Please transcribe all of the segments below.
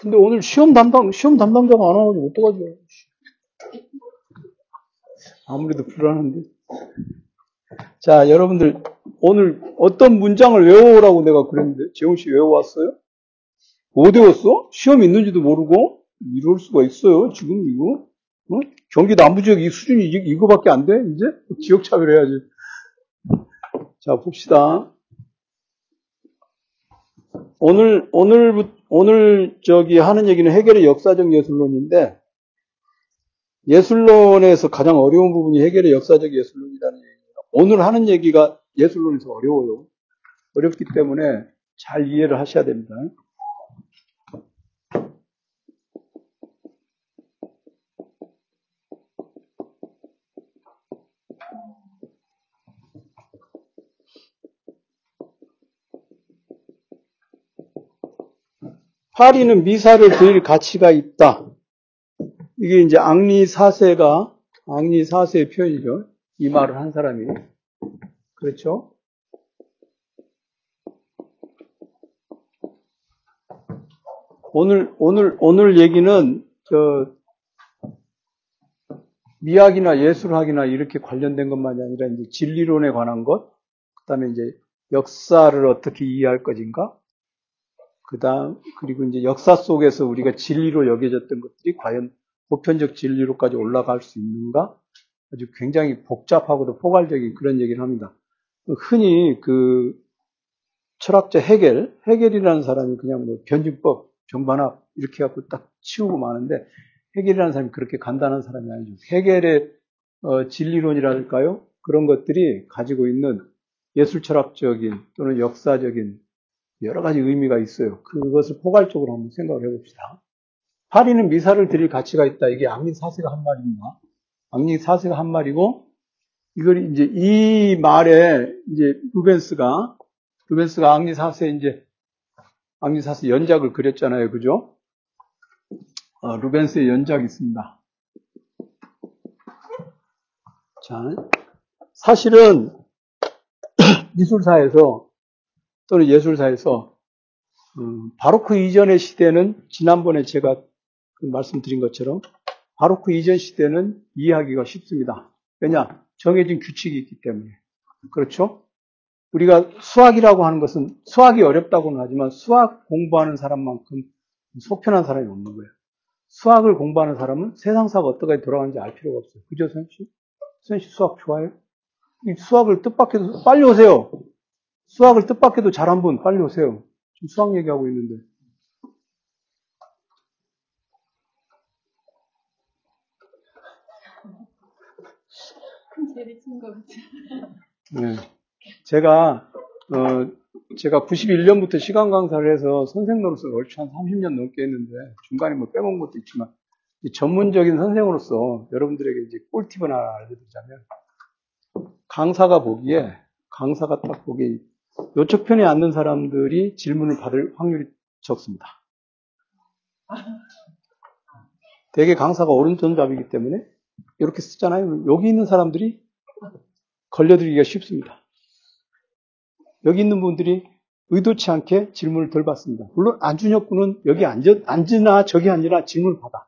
근데 오늘 시험 담당, 시험 담당자가 안 와가지고 어떡하지? 아무래도 불안한데. 자, 여러분들, 오늘 어떤 문장을 외워오라고 내가 그랬는데, 재훈 씨 외워왔어요? 못 외웠어? 시험 있는지도 모르고? 이럴 수가 있어요, 지금 이거? 어? 경기 남부 지역 이 수준이 이거밖에 안 돼? 이제? 지역 차별해야지. 자, 봅시다. 오늘, 오늘, 오늘 저기 하는 얘기는 해결의 역사적 예술론인데, 예술론에서 가장 어려운 부분이 해결의 역사적 예술론이라는 얘기예요. 오늘 하는 얘기가 예술론에서 어려워요. 어렵기 때문에 잘 이해를 하셔야 됩니다. 파리는 미사를 드릴 가치가 있다. 이게 이제 앙리 사세가 앙리 사세의 표현이죠. 이 말을 한 사람이 그렇죠. 오늘 오늘 오늘 얘기는 저 미학이나 예술학이나 이렇게 관련된 것만이 아니라 이제 진리론에 관한 것, 그다음에 이제 역사를 어떻게 이해할 것인가, 그다음 그리고 이제 역사 속에서 우리가 진리로 여겨졌던 것들이 과연 보편적 진리로까지 올라갈 수 있는가? 아주 굉장히 복잡하고도 포괄적인 그런 얘기를 합니다. 흔히 그 철학자 해겔, 해겔이라는 사람이 그냥 뭐 변증법, 정반합 이렇게 갖고 딱 치우고 마는데 해겔이라는 사람이 그렇게 간단한 사람이 아니죠. 해겔의 어, 진리론이랄까요? 그런 것들이 가지고 있는 예술 철학적인 또는 역사적인 여러 가지 의미가 있어요. 그것을 포괄적으로 한번 생각을 해봅시다. 파리는 미사를 드릴 가치가 있다. 이게 악리 사세가 한 말입니다. 악리 사세가 한 말이고, 이걸 이제 이 말에 이제 루벤스가, 루벤스가 악리 사세 이제, 악리 사세 연작을 그렸잖아요. 그죠? 어, 루벤스의 연작이 있습니다. 자, 사실은 미술사에서 또는 예술사에서 음, 바로크 이전의 시대는 지난번에 제가 그 말씀드린 것처럼 바로크 이전 시대는 이해하기가 쉽습니다. 왜냐? 정해진 규칙이 있기 때문에. 그렇죠? 우리가 수학이라고 하는 것은 수학이 어렵다고는 하지만 수학 공부하는 사람만큼 속편한 사람이 없는 거예요. 수학을 공부하는 사람은 세상 사가 어떻게 돌아가는지 알 필요가 없어요. 그죠, 선생 씨? 선생 씨 수학 좋아해요? 이 수학을 뜻밖에도 빨리 오세요. 수학을 뜻밖에도 잘한 분 빨리 오세요. 지금 수학 얘기하고 있는데. 재리친 것 같아요. 네. 제가, 어, 제가 91년부터 시간 강사를 해서 선생 노릇을 얼추 한 30년 넘게 했는데, 중간에 뭐 빼먹은 것도 있지만, 전문적인 선생으로서 여러분들에게 이제 꿀팁을 하나 알려드리자면, 강사가 보기에, 강사가 딱 보기에, 요쪽 편에 앉는 사람들이 질문을 받을 확률이 적습니다. 대개 강사가 오른손잡이기 때문에 이렇게 쓰잖아요. 여기 있는 사람들이 걸려들기가 쉽습니다. 여기 있는 분들이 의도치 않게 질문을 덜 받습니다. 물론 안준혁 군은 여기 앉으나 저기 앉으나 질문을 받아.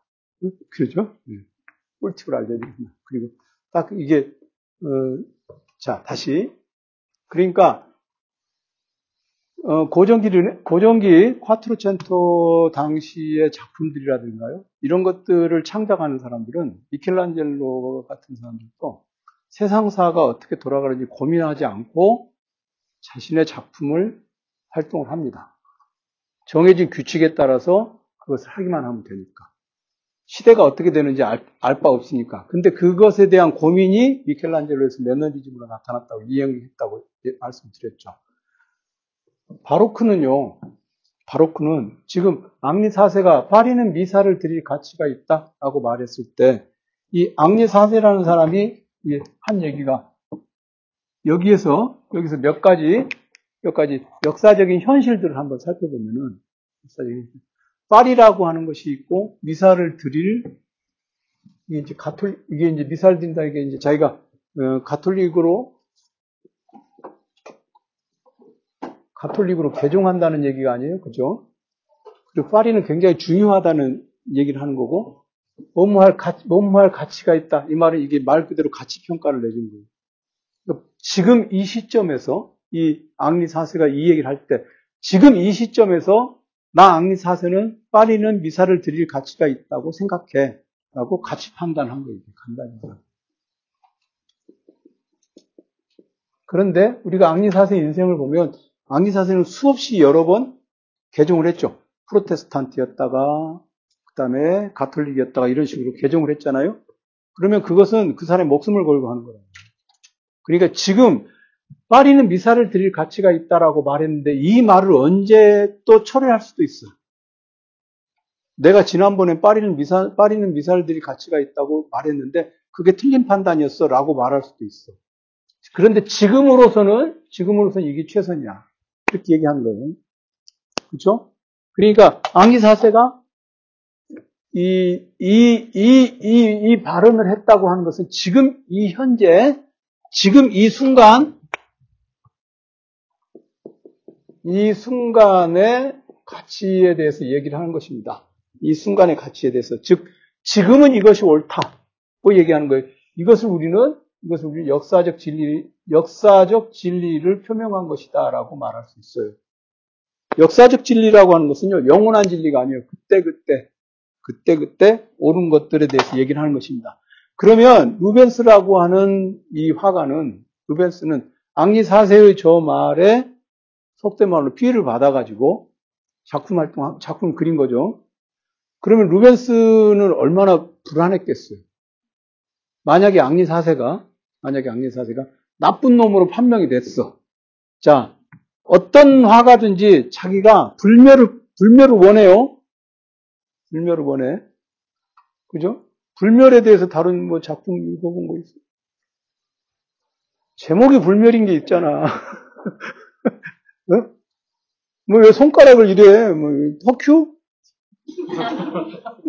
그러죠? 네. 꿀팁을 알려드립니다. 그리고 딱 이게, 어, 자, 다시. 그러니까, 어, 고전기, 고전기 콰트로첸토 당시의 작품들이라든가요. 이런 것들을 창작하는 사람들은 미켈란젤로 같은 사람들도 세상사가 어떻게 돌아가는지 고민하지 않고 자신의 작품을 활동을 합니다. 정해진 규칙에 따라서 그것을 하기만 하면 되니까. 시대가 어떻게 되는지 알 바 없으니까. 근데 그것에 대한 고민이 미켈란젤로에서 매너리즘으로 나타났다고 이해했다고 말씀드렸죠. 바로크는요, 바로크는 지금 앙리 4세가 파리는 미사를 드릴 가치가 있다라고 말했을 때, 이 앙리 4세라는 사람이 한 얘기가 여기에서 여기서 몇 가지 몇 가지 역사적인 현실들을 한번 살펴보면은 파리라고 하는 것이 있고 미사를 드릴 이게 이제 가톨 이게 이제 미사를 드린다 이게 이제 자기가 어, 가톨릭으로 가톨릭으로 개종한다는 얘기가 아니에요, 그죠? 그리고 파리는 굉장히 중요하다는 얘기를 하는 거고, 뭐뭐할 가치, 뭐뭐할 가치가 있다. 이 말은 이게 말 그대로 가치 평가를 내준 거예요. 그러니까 지금 이 시점에서 이 앙리 사세가 이 얘기를 할 때, 지금 이 시점에서 나 앙리 사세는 파리는 미사를 드릴 가치가 있다고 생각해. 라고 가치 판단한 거예요. 간단히. 그런데 우리가 앙리 사세 인생을 보면 앙리 사세는 수없이 여러 번 개종을 했죠. 프로테스탄트였다가 그다음에 가톨릭이었다가 이런 식으로 개종을 했잖아요. 그러면 그것은 그 사람의 목숨을 걸고 하는 거예요. 그러니까 지금 파리는 미사를 드릴 가치가 있다라고 말했는데 이 말을 언제 또 철회할 수도 있어. 내가 지난번에 파리는 미사 파리는 미사를 드릴 가치가 있다고 말했는데 그게 틀린 판단이었어라고 말할 수도 있어. 그런데 지금으로서는 지금으로서는 이게 최선이야. 이렇게 얘기하는 거예요. 그렇죠? 그러니까 앙기사세가 이, 이, 이, 이, 이 발언을 했다고 하는 것은 지금 이 현재, 지금 이 순간, 이 순간의 가치에 대해서 얘기를 하는 것입니다. 이 순간의 가치에 대해서. 즉, 지금은 이것이 옳다고 얘기하는 거예요. 이것을 우리는, 이것을 우리 역사적 진리, 역사적 진리를 표명한 것이다라고 말할 수 있어요. 역사적 진리라고 하는 것은요, 영원한 진리가 아니에요. 그때그때, 그때그때 옳은 것들에 대해서 얘기를 하는 것입니다. 그러면 루벤스라고 하는 이 화가는, 루벤스는 앙리 4세의 저 말에 속된 말로 피해를 받아가지고 작품 활동, 작품 그린 거죠. 그러면 루벤스는 얼마나 불안했겠어요. 만약에 앙리 4세가, 만약에 4세가 나쁜 놈으로 판명이 됐어. 자, 어떤 화가든지 자기가 불멸을, 불멸을 원해요. 불멸을 원해. 그죠? 불멸에 대해서 다룬 뭐 작품 읽어본 거 있어? 제목이 불멸인 게 있잖아. 어? 뭐왜 손가락을 이래? 뭐 터큐?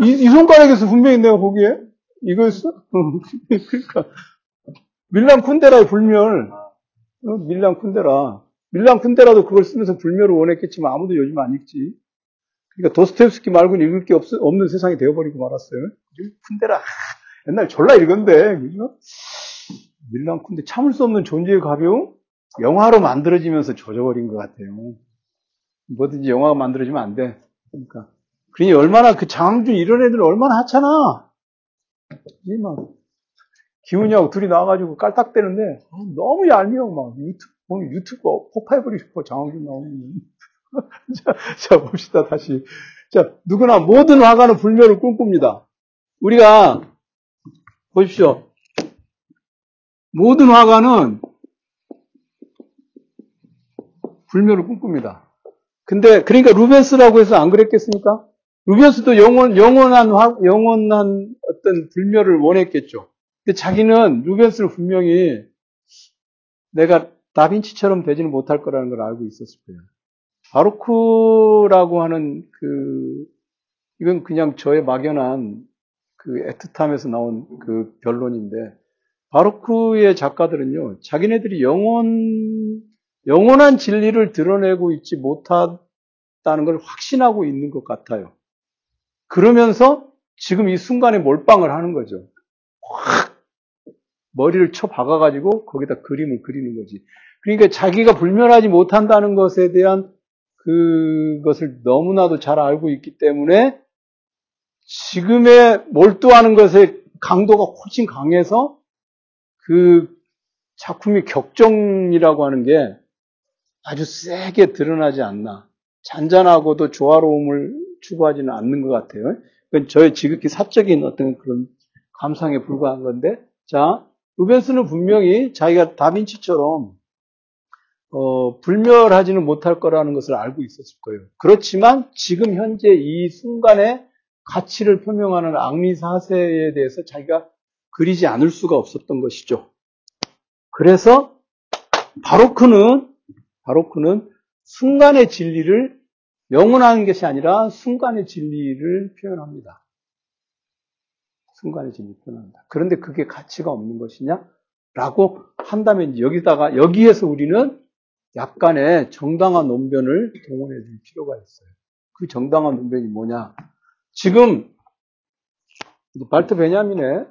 이, 이, 손가락에서 분명히 내가 보기에 이거였어? 그러니까 밀란 쿤데라의 불멸. 어? 밀란 쿤데라. 밀란 쿤데라도 그걸 쓰면서 불멸을 원했겠지만 아무도 요즘 안 읽지. 그러니까 도스토옙스키 말고는 읽을 게 없, 없는 세상이 되어버리고 말았어요. 쿤데라 옛날 졸라 읽었는데 그죠? 밀란 쿤데 참을 수 없는 존재의 가벼움 영화로 만들어지면서 조져버린 것 같아요. 뭐든지 영화가 만들어지면 안 돼. 그러니까 그러니 얼마나 그 장항준 이런 애들 얼마나 하찮아. 막 기훈이하고 둘이 나와가지고 깔딱대는데 아, 너무 얄미워 막 유튜브 오늘 유튜브 폭파해버리고 싶어 장항준 나오면 자, 자, 봅시다, 다시. 자, 누구나 모든 화가는 불멸을 꿈꿉니다. 우리가, 보십시오. 모든 화가는 불멸을 꿈꿉니다. 근데, 그러니까 루벤스라고 해서 안 그랬겠습니까? 루벤스도 영원, 영원한 화, 영원한 어떤 불멸을 원했겠죠. 근데 자기는 루벤스를 분명히 내가 다빈치처럼 되지는 못할 거라는 걸 알고 있었을 거예요. 바로크라고 하는 그 이건 그냥 저의 막연한 그 애틋함에서 나온 그 변론인데 바로크의 작가들은요 자기네들이 영원 영원한 진리를 드러내고 있지 못하다는 걸 확신하고 있는 것 같아요. 그러면서 지금 이 순간에 몰빵을 하는 거죠. 확 머리를 쳐 박아가지고 거기다 그림을 그리는 거지. 그러니까 자기가 불멸하지 못한다는 것에 대한 그것을 너무나도 잘 알고 있기 때문에 지금에 몰두하는 것의 강도가 훨씬 강해서 그 작품이 격정이라고 하는 게 아주 세게 드러나지 않나. 잔잔하고도 조화로움을 추구하지는 않는 것 같아요. 그건 저의 지극히 사적인 어떤 그런 감상에 불과한 건데, 자, 루벤스는 분명히 자기가 다빈치처럼 어, 불멸하지는 못할 거라는 것을 알고 있었을 거예요. 그렇지만 지금 현재 이 순간에 가치를 표명하는 앙리 사세에 대해서 자기가 그리지 않을 수가 없었던 것이죠. 그래서 바로크는 바로크는 순간의 진리를 영원한 것이 아니라 순간의 진리를 표현합니다. 진리를 표현합니다. 그런데 그게 가치가 없는 것이냐? 라고 한다면 여기다가 여기에서 우리는 약간의 정당한 논변을 동원해 줄 필요가 있어요. 그 정당한 분별이 뭐냐? 지금 발트 베냐민의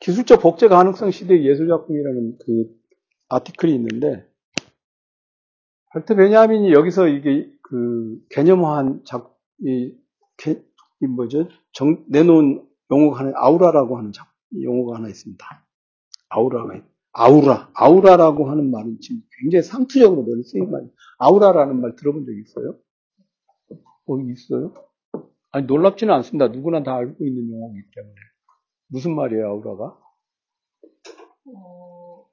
기술적 복제 가능성 시대의 예술작품이라는 그 아티클이 있는데 발트 베냐민이 여기서 이게 그 개념화한 작, 이, 개, 이 뭐죠? 정, 내놓은 용어가 하나, 아우라라고 하는 작, 용어가 하나 있습니다. 아우라가, 아우라, 아우라라고 하는 말은 지금 굉장히 상투적으로 널리 쓰인 말. 아우라라는 말 들어본 적 있어요? 어, 있어요? 아니, 놀랍지는 않습니다. 누구나 다 알고 있는 용어이기 때문에. 무슨 말이에요, 아우라가? 어,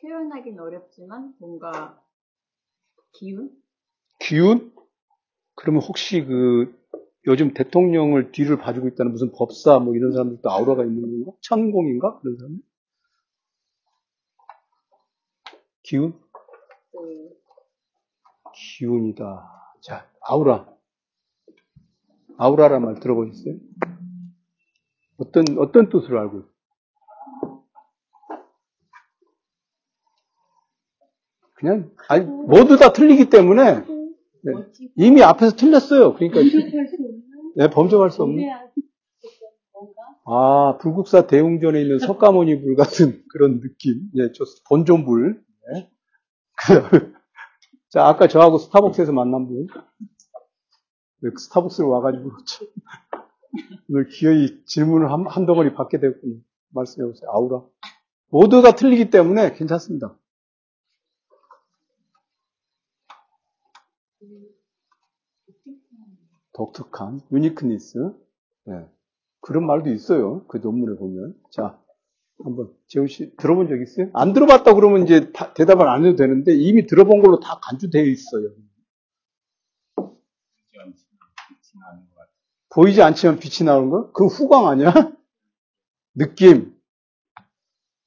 표현하긴 어렵지만 뭔가 기운? 기운? 그러면 혹시 그 요즘 대통령을 뒤를 봐주고 있다는 무슨 법사 뭐 이런 사람들도 아우라가 있는 건가? 천공인가? 그런 사람? 기운? 네. 기운이다. 자, 아우라. 아우라란 말 들어보셨어요? 어떤, 어떤 뜻으로 알고 있어요? 그냥, 아니, 모두 다 틀리기 때문에, 네. 이미 앞에서 틀렸어요. 그러니까, 네, 범접할 수 없는. 아, 불국사 대웅전에 있는 석가모니 불 같은 그런 느낌. 예, 저 본존불. 네. 그, 자, 아까 저하고 스타벅스에서 만난 분. 왜 스타벅스로 와가지고 참 오늘 기어이 질문을 한, 한 덩어리 받게 됐군요. 말씀해 보세요. 아우라. 모두가 틀리기 때문에 괜찮습니다. 독특한, 유니크니스. 네. 그런 말도 있어요. 그 논문에 보면. 자, 한번 재훈 씨 들어본 적 있어요? 안 들어봤다 그러면 이제 다- 대답을 안 해도 되는데 이미 들어본 걸로 다 간주되어 있어요. 보이지 않지만 빛이 나오는 거? 그 후광 아니야? 느낌.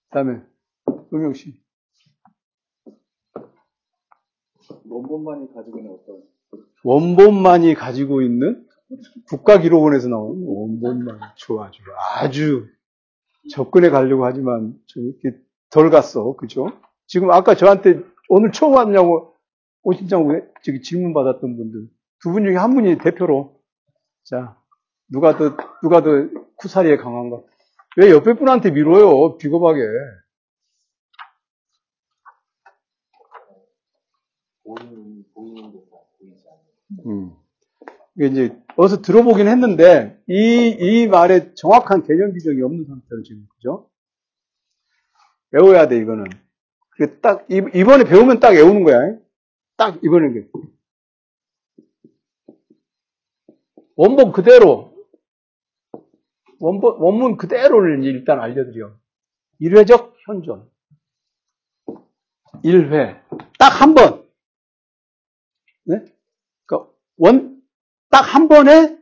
그다음에 음영 씨. 원본만이 가지고 있는 어떤 원본만이 가지고 있는 국가기록원에서 나오는 원본만. 좋아 좋아. 아주 접근해 가려고 하지만 좀 이렇게 덜 갔어. 그죠? 지금 아까 저한테 오늘 처음 왔냐고 오신다고 저기 질문 받았던 분들. 두 분 중에 한 분이 대표로. 자 누가 더 누가 더 쿠사리에 강한가? 왜 옆에 분한테 미뤄요? 비겁하게 보이는 보이는 데가 보이지 않는 음. 이게 이제 어디서 들어보긴 했는데 이, 이 말에 정확한 개념 비정이 없는 상태로 지금 그죠? 외워야 돼 이거는. 딱 이- 이번에 배우면 딱 외우는 거야. 딱 이번에 게 원본 그대로 원본 원문 그대로를 일단 알려드려. 일회적 현존. 일회 딱 한 번. 네? 그러니까 원, 딱 한 번에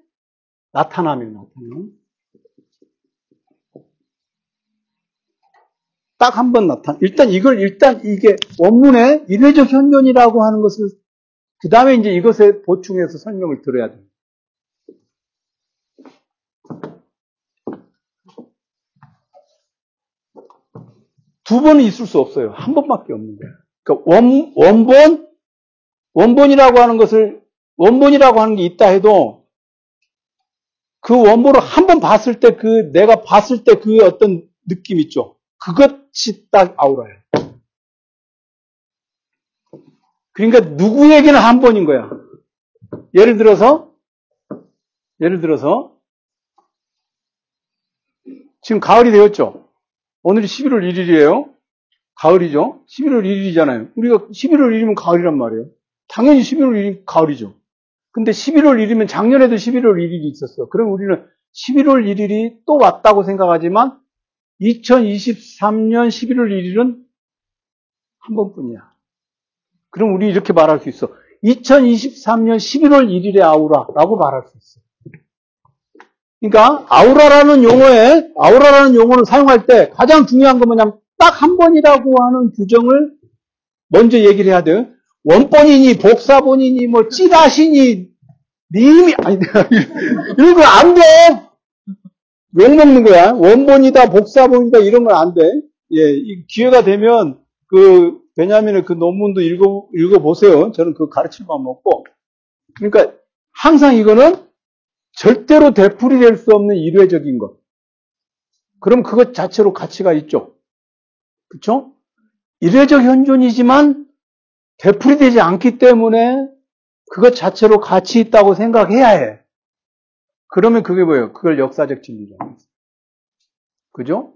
나타나면 나타나는. 딱 한 번 나타나. 일단 이걸, 일단 이게 원문에 일회적 현존이라고 하는 것을, 그 다음에 이제 이것에 보충해서 설명을 들어야 돼요. 두 번은 있을 수 없어요. 한 번밖에 없는 거예요. 그러니까 원, 원본, 원본이라고 하는 것을 원본이라고 하는 게 있다 해도 그 원본을 한 번 봤을 때 그 내가 봤을 때 그 어떤 느낌 있죠. 그것이 딱 아우라예요. 그러니까 누구에게나 한 번인 거야. 예를 들어서 예를 들어서 지금 가을이 되었죠. 오늘이 11월 1일이에요. 가을이죠. 11월 1일이잖아요. 우리가 11월 1일이면 가을이란 말이에요. 당연히 11월 1일 가을이죠. 근데 11월 1일이면 작년에도 11월 1일이 있었어. 그럼 우리는 11월 1일이 또 왔다고 생각하지만 2023년 11월 1일은 한 번뿐이야. 그럼 우리 이렇게 말할 수 있어. 2023년 11월 1일의 아우라라고 말할 수 있어. 그러니까 아우라라는 용어에 아우라라는 용어를 사용할 때 가장 중요한 건 뭐냐면 딱 한 번이라고 하는 규정을 먼저 얘기를 해야 돼요. 원본이니 복사본이니 뭐 찌라시니 님이 아니 이런 거 안 돼. 욕 먹는 거야. 원본이다 복사본이다 이런 건 안 돼. 예, 이 기회가 되면 그 베냐민의 그 논문도 읽어, 읽어 보세요. 저는 그 마음 없고. 그러니까 항상 이거는 절대로 되풀이될 수 없는 일회적인 것. 그럼 그것 자체로 가치가 있죠. 그렇죠? 일회적 현존이지만 되풀이 되지 않기 때문에 그것 자체로 가치 있다고 생각해야 해. 그러면 그게 뭐예요? 그걸 역사적 진리죠. 그죠?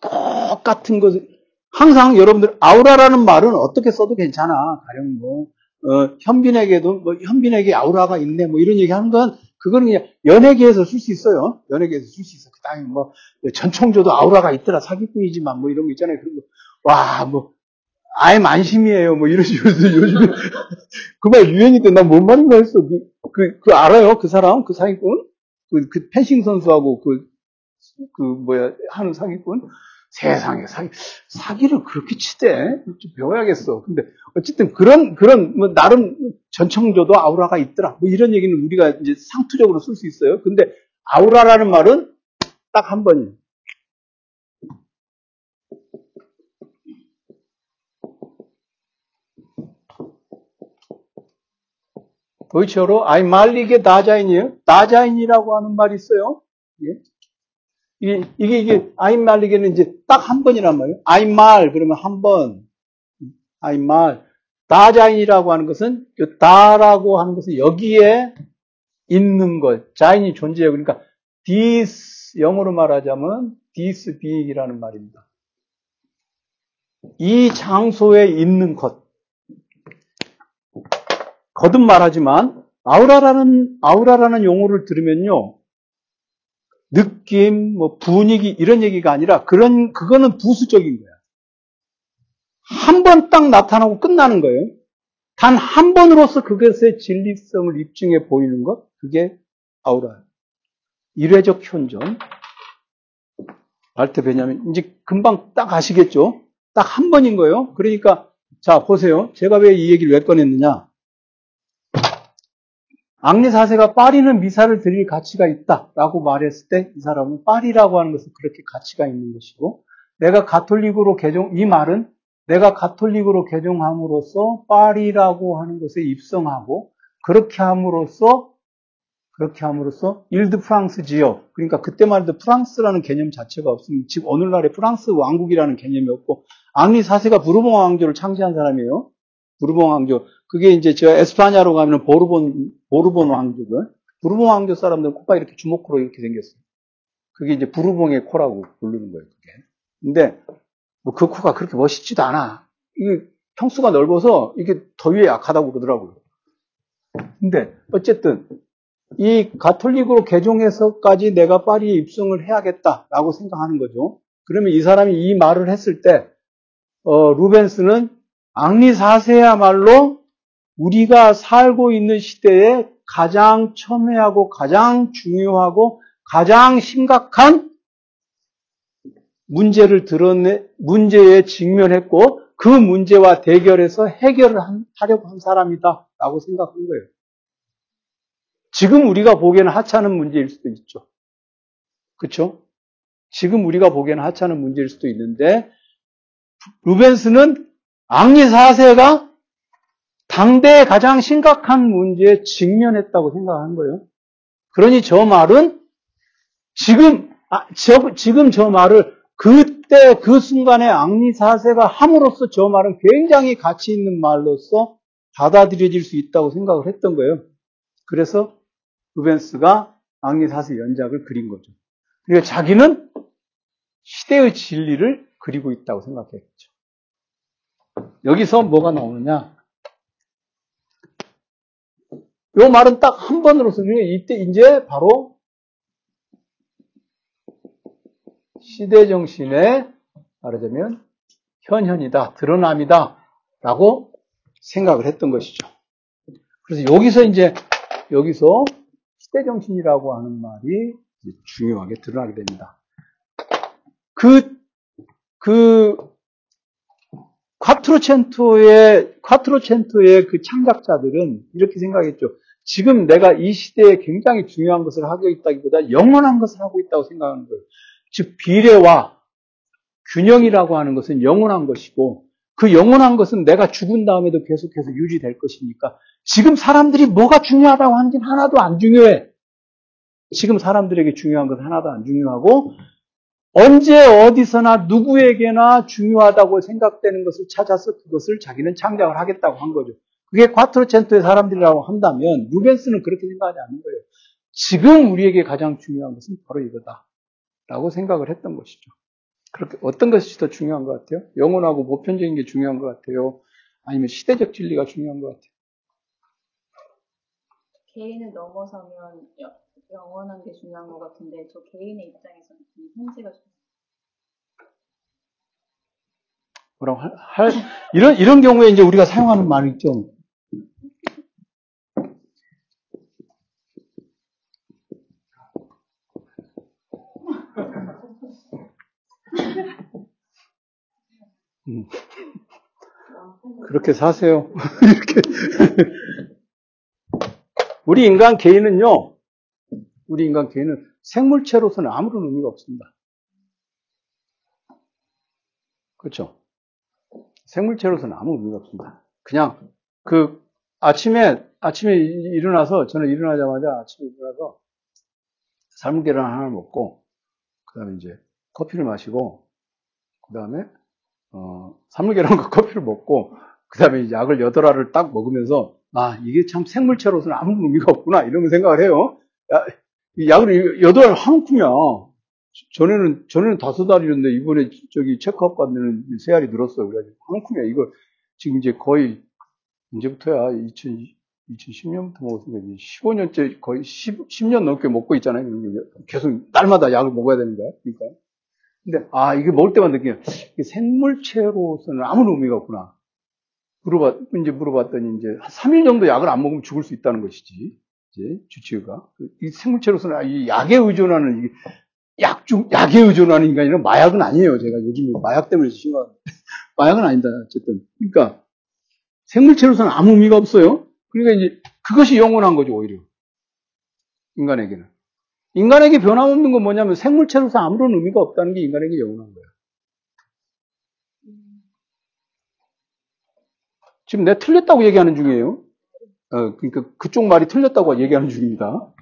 똑같은 것을 항상 여러분들 아우라라는 말은 어떻게 써도 괜찮아. 가령 뭐 어, 현빈에게도 뭐 현빈에게 아우라가 있네 뭐 이런 얘기 하는 건 그거는 그냥 연예계에서 쓸 수 있어요. 연예계에서 쓸 수 있어. 그다음에 뭐 전총조도 아우라가 있더라 사기꾼이지만 뭐 이런 거 있잖아요. 그리고 와 뭐 아예 만심이에요. 뭐 이런 식으로 요즘에 그 말 유행이 때난뭔 말인가 했어. 그, 그, 그 알아요? 그 사람? 그 사기꾼? 그, 그 펜싱 선수하고 그, 그 뭐야 하는 사기꾼? 세상에 사기, 사기를 그렇게 치대? 좀 배워야겠어. 근데 어쨌든 그런, 그런, 뭐 나름 전청조도 아우라가 있더라. 뭐 이런 얘기는 우리가 이제 상투적으로 쓸 수 있어요. 근데 아우라라는 말은 딱 한 번이에요. 도이치어로 아이말리게 다자인이에요. 다자인이라고 하는 말이 있어요. 예? 이게, 이게, 이게, 아이말리게는 이제 딱 한 번이란 말이에요. 아이말, 그러면 한 번. 아이말. 다자인이라고 하는 것은, 그 다라고 하는 것은 여기에 있는 것. 자인이 존재해요. 그러니까, this, 영어로 말하자면, this being이라는 말입니다. 이 장소에 있는 것. 거듭 말하지만 아우라라는 아우라라는 용어를 들으면요. 느낌, 뭐 분위기 이런 얘기가 아니라 그런 그거는 부수적인 거야. 한 번 딱 나타나고 끝나는 거예요. 단 한 번으로서 그것의 진리성을 입증해 보이는 것 그게 아우라. 일회적 현존. 발트 베냐민 이제 금방 딱 아시겠죠? 딱 한 번인 거예요. 그러니까 자 보세요. 제가 왜 이 얘기를 왜 꺼냈느냐? 앙리 사세가 파리는 미사를 드릴 가치가 있다라고 말했을 때 이 사람은 파리라고 하는 것은 그렇게 가치가 있는 것이고 내가 가톨릭으로 개종 이 말은 내가 가톨릭으로 개종함으로써 파리라고 하는 것에 입성하고 그렇게 함으로써 그렇게 함으로써 일드 프랑스 지역 그러니까 그때만 해도 프랑스라는 개념 자체가 없으면 지금 오늘날의 프랑스 왕국이라는 개념이 없고 앙리 사세가 부르봉 왕조를 창시한 사람이에요. 부르봉 왕조. 그게 이제 저 에스파냐로 가면 보르본, 보르본 왕조들. 부르봉 왕조 사람들은 코가 이렇게 주먹코로 이렇게 생겼어요. 그게 이제 부르봉의 코라고 부르는 거예요, 그게. 근데, 뭐 그 코가 그렇게 멋있지도 않아. 이게 평수가 넓어서 이게 더위에 약하다고 그러더라고요. 근데, 어쨌든, 이 가톨릭으로 개종해서까지 내가 파리에 입성을 해야겠다라고 생각하는 거죠. 그러면 이 사람이 이 말을 했을 때, 어, 루벤스는 앙리 4세야말로 우리가 살고 있는 시대에 가장 첨예하고 가장 중요하고 가장 심각한 문제를 드러내, 문제에 직면했고 그 문제와 대결해서 해결을 하려고 한 사람이다 라고 생각한 거예요. 지금 우리가 보기에는 하찮은 문제일 수도 있죠. 그렇죠? 지금 우리가 보기에는 하찮은 문제일 수도 있는데 루벤스는 앙리 4세가 당대의 가장 심각한 문제에 직면했다고 생각하는 거예요. 그러니 저 말은 지금 아, 저, 지금 저 말을 그때 그 순간에 앙리 4세가 함으로써 저 말은 굉장히 가치 있는 말로서 받아들여질 수 있다고 생각을 했던 거예요. 그래서 루벤스가 앙리 4세 연작을 그린 거죠. 그러니까 자기는 시대의 진리를 그리고 있다고 생각했죠. 여기서 뭐가 나오느냐? 요 말은 딱 한 번으로 쓰면 이때 이제 바로 시대 정신의 말하자면 현현이다, 드러남이다 라고 생각을 했던 것이죠. 그래서 여기서 이제 여기서 시대 정신이라고 하는 말이 중요하게 드러나게 됩니다. 그, 그, 콰트로첸토의, 콰트로첸토의 그 창작자들은 이렇게 생각했죠. 지금 내가 이 시대에 굉장히 중요한 것을 하고 있다기보다 영원한 것을 하고 있다고 생각하는 거예요. 즉, 비례와 균형이라고 하는 것은 영원한 것이고, 그 영원한 것은 내가 죽은 다음에도 계속해서 유지될 것이니까 지금 사람들이 뭐가 중요하다고 하는지는 하나도 안 중요해. 지금 사람들에게 중요한 것은 하나도 안 중요하고 언제 어디서나 누구에게나 중요하다고 생각되는 것을 찾아서 그것을 자기는 창작을 하겠다고 한 거죠. 그게 콰트로첸토의 사람들이라고 한다면 루벤스는 그렇게 생각하지 않는 거예요. 지금 우리에게 가장 중요한 것은 바로 이거다. 라고 생각을 했던 것이죠. 그렇게 어떤 것이 더 중요한 것 같아요? 영원하고 보편적인 게 중요한 것 같아요? 아니면 시대적 진리가 중요한 것 같아요? 개인을 넘어서면 여- 영원한 게 중요한 것 같은데 저 개인의 입장에서는 이 현재가 좀 뭐라고 할, 할- 이런 이런 경우에 이제 우리가 사용하는 말이 있죠. 음. 그렇게 사세요. 이렇게. 우리 인간 개인은요, 우리 인간 개인은 생물체로서는 아무런 의미가 없습니다. 그렇죠? 생물체로서는 아무 의미가 없습니다. 그냥 그 아침에 아침에 이- 일어나서 저는 일어나자마자 아침에 일어나서 삶은 계란 하나 먹고 그다음에 이제 커피를 마시고 그다음에 어, 삶은 계란과 커피를 먹고 그다음에 약을 여덟 알을 딱 먹으면서 아 이게 참 생물체로서는 아무 의미가 없구나 이런 생각을 해요. 야, 이 약을 여덟 알한 움큼이야. 전에는, 전에는 다섯 알이었는데, 이번에 저기 체크업 갔는데 세 알이 늘었어요. 그래가지고, 한 움큼이야. 이거, 지금 이제 거의, 언제부터야? 2000, 2010년부터 먹었으니까, 15년째, 거의 10, 10년 넘게 먹고 있잖아요. 계속, 날마다 약을 먹어야 되는 거야. 그러니까. 근데, 아, 이게 먹을 때만 느끼는, 이게 생물체로서는 아무 의미가 없구나. 물어봤, 이제 물어봤더니, 이제, 한 3일 정도 약을 안 먹으면 죽을 수 있다는 것이지. 이제, 주치의가. 이 생물체로서는, 아, 이 약에 의존하는, 약중, 약에 의존하는 인간이란 마약은 아니에요. 제가 요즘에 마약 때문에 심한, 마약은 아니다. 어쨌든. 그러니까, 생물체로서는 아무 의미가 없어요. 그러니까 이제, 그것이 영원한 거죠, 오히려. 인간에게는. 인간에게 변함없는 건 뭐냐면 생물체로서 아무런 의미가 없다는 게 인간에게 영원한 거예요. 지금 내가 틀렸다고 얘기하는 중이에요. 어, 그러니까 그쪽 말이 틀렸다고 얘기하는 중입니다.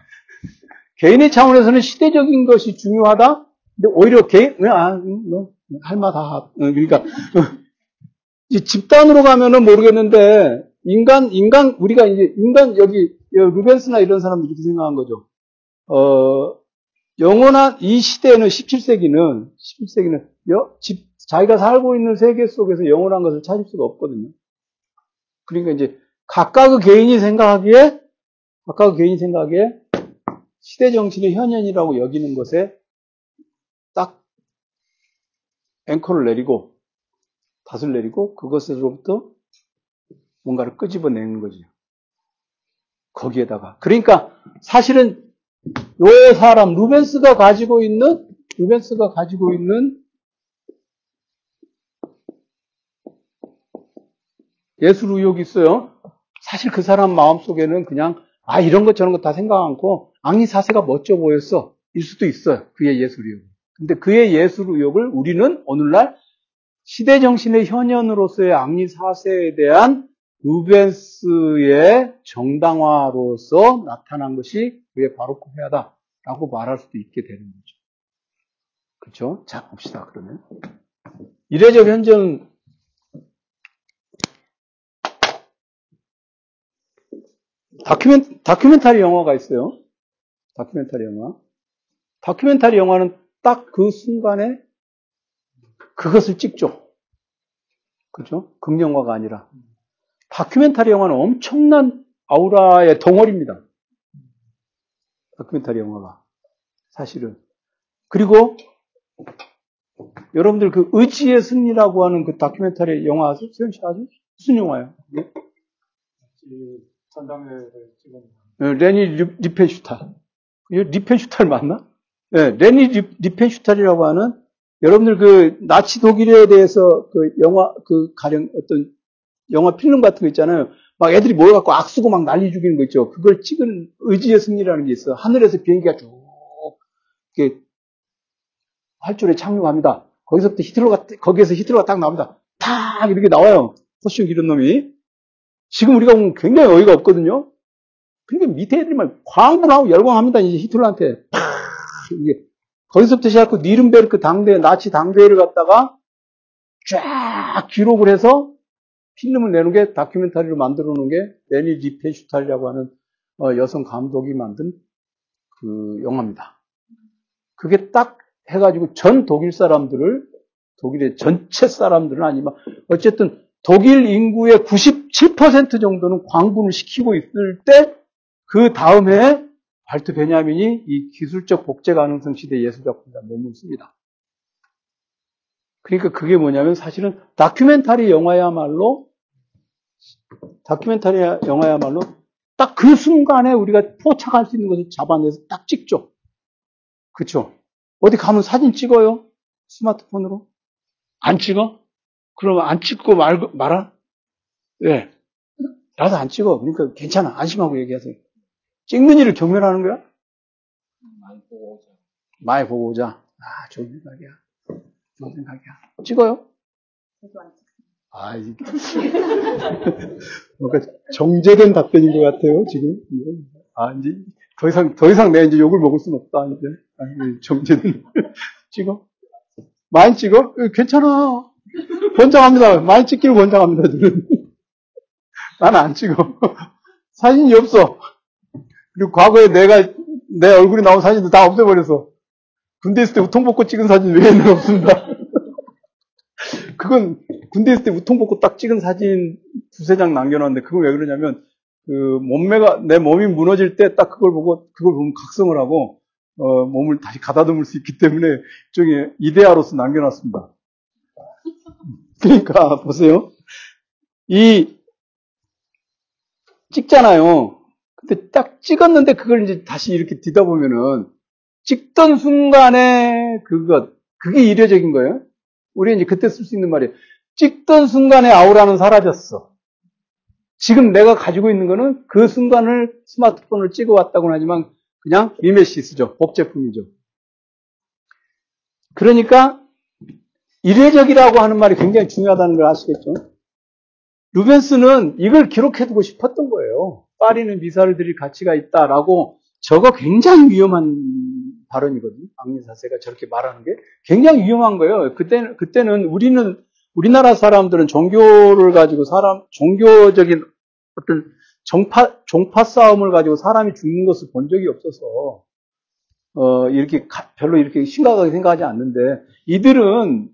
개인의 차원에서는 시대적인 것이 중요하다? 근데 오히려 개인, 아, 뭐, 할마 다, 어, 그러니까, 어, 집단으로 가면은 모르겠는데, 인간, 인간, 우리가 이제, 인간, 여기, 루벤스나 이런 사람들이 이렇게 생각한 거죠. 어, 영원한, 이 시대는, 17세기는, 17세기는, 여, 집, 자기가 살고 있는 세계 속에서 영원한 것을 찾을 수가 없거든요. 그러니까 이제, 각각의 개인이 생각하기에, 각각의 개인이 생각하기에, 시대 정신의 현현이라고 여기는 것에 딱 앵커를 내리고 닷을 내리고 그것으로부터 뭔가를 끄집어내는 거죠. 거기에다가 그러니까 사실은 요 사람 루벤스가 가지고 있는 루벤스가 가지고 있는 예술 의욕이 있어요. 사실 그 사람 마음속에는 그냥 아 이런 것 저런 것 다 생각 않고 앙리 사세가 멋져 보였어. 일 수도 있어요. 그의 예술 의욕. 근데 그의 예술 의욕을 우리는 오늘날 시대 정신의 현현으로서의 앙리 사세에 대한 루벤스의 정당화로서 나타난 것이 그의 바로크 회화다라고 말할 수도 있게 되는 거죠. 그렇죠? 자 봅시다. 그러면 이례적 현존 다큐멘, 다큐멘터리 영화가 있어요. 다큐멘터리 영화. 다큐멘터리 영화는 딱 그 순간에 그것을 찍죠. 그죠? 극영화가 아니라. 다큐멘터리 영화는 엄청난 아우라의 덩어리입니다. 다큐멘터리 영화가. 사실은. 그리고 여러분들 그 의지의 승리라고 하는 그 다큐멘터리 영화 아세요? 수영 씨 아세요? 무슨 영화예요? 전당대회를 찍은 어, 레니 리- 리펜슈탈. 리펜슈탈 맞나? 네, 레니 리- 리펜슈탈이라고 하는 여러분들 그 나치 독일에 대해서 그 영화 그 가령 어떤 영화 필름 같은 거 있잖아요. 막 애들이 모여갖고 악쓰고 막 난리 죽이는 거 있죠. 그걸 찍은 의지의 승리라는 게 있어. 하늘에서 비행기가 쭉 이렇게 활주로에 착륙합니다. 거기서부터 히틀러가 거기에서 히틀러가 딱 나옵니다. 탁 이렇게 나와요. 콧수염 기른 놈이. 지금 우리가 보면 굉장히 어이가 없거든요. 그러니까 밑에 애들이 막 광분하고 열광합니다. 이제 히틀러한테. 팍 이게 거기서부터 시작하고 뉘른베르크 당대 나치 당대회를 갖다가 쫙 기록을 해서 필름을 내는 게 다큐멘터리로 만들어 놓은 게 레니 리펜슈탈이라고 하는 어, 여성 감독이 만든 그 영화입니다. 그게 딱 해가지고 전 독일 사람들을 독일의 전체 사람들은 아니지만 어쨌든 독일 인구의 97% 정도는 광분을 시키고 있을 때 그 다음에 발트 베냐민이 이 기술적 복제 가능성 시대 예술작품이다 논문 씁니다. 그러니까 그게 뭐냐면 사실은 다큐멘터리 영화야말로 다큐멘터리 영화야말로 딱 그 순간에 우리가 포착할 수 있는 것을 잡아내서 딱 찍죠. 그쵸? 어디 가면 사진 찍어요? 스마트폰으로? 안 찍어? 그러면 안 찍고 말, 말아? 왜? 나도 안 찍어. 그러니까 괜찮아. 안심하고 얘기하세요. 찍는 일을 경멸하는 거야? 많이 보고 오자. 많이 보고 오자. 아, 좋은 생각이야. 좋은 생각이야. 찍어요? 저도 안 찍습니다. 아, 이게. 뭔가 정제된 답변인 것 같아요, 지금. 아, 이제, 더 이상, 더 이상 내가 이제 욕을 먹을 순 없다, 이제. 아, 정제된. 찍어? 많이 찍어? 괜찮아. 권장합니다. 많이 찍기를 권장합니다, 저는. 나는 안 찍어. 사진이 없어. 그리고 과거에 내가, 내 얼굴이 나온 사진도 다 없애버려서. 군대 있을 때 우통 벗고 찍은 사진 외에는 없습니다. 그건 군대 있을 때 우통 벗고 딱 찍은 사진 두세 장 남겨놨는데 그건 왜 그러냐면 그 몸매가 내 몸이 무너질 때 딱 그걸 보고 그걸 보면 각성을 하고 어, 몸을 다시 가다듬을 수 있기 때문에 저기 이데아로서 남겨놨습니다. 그러니까 보세요. 이 찍잖아요. 근데 딱 찍었는데 그걸 이제 다시 이렇게 뒤다 보면은 찍던 순간에 그것 그게 이례적인 거예요. 우리 이제 그때 쓸 수 있는 말이에요. 찍던 순간에 아우라는 사라졌어. 지금 내가 가지고 있는 거는 그 순간을 스마트폰을 찍어 왔다고는 하지만 그냥 리메시스죠. 복제품이죠. 그러니까 이례적이라고 하는 말이 굉장히 중요하다는 걸 아시겠죠? 루벤스는 이걸 기록해두고 싶었던 거예요. 파리는 미사를 드릴 가치가 있다라고 저거 굉장히 위험한 발언이거든요. 악리사세가 저렇게 말하는 게 굉장히 위험한 거예요. 그때는, 그때는 우리는, 우리나라 사람들은 종교를 가지고 사람, 종교적인 어떤 정파, 종파 싸움을 가지고 사람이 죽는 것을 본 적이 없어서, 어, 이렇게, 가, 별로 이렇게 심각하게 생각하지 않는데, 이들은,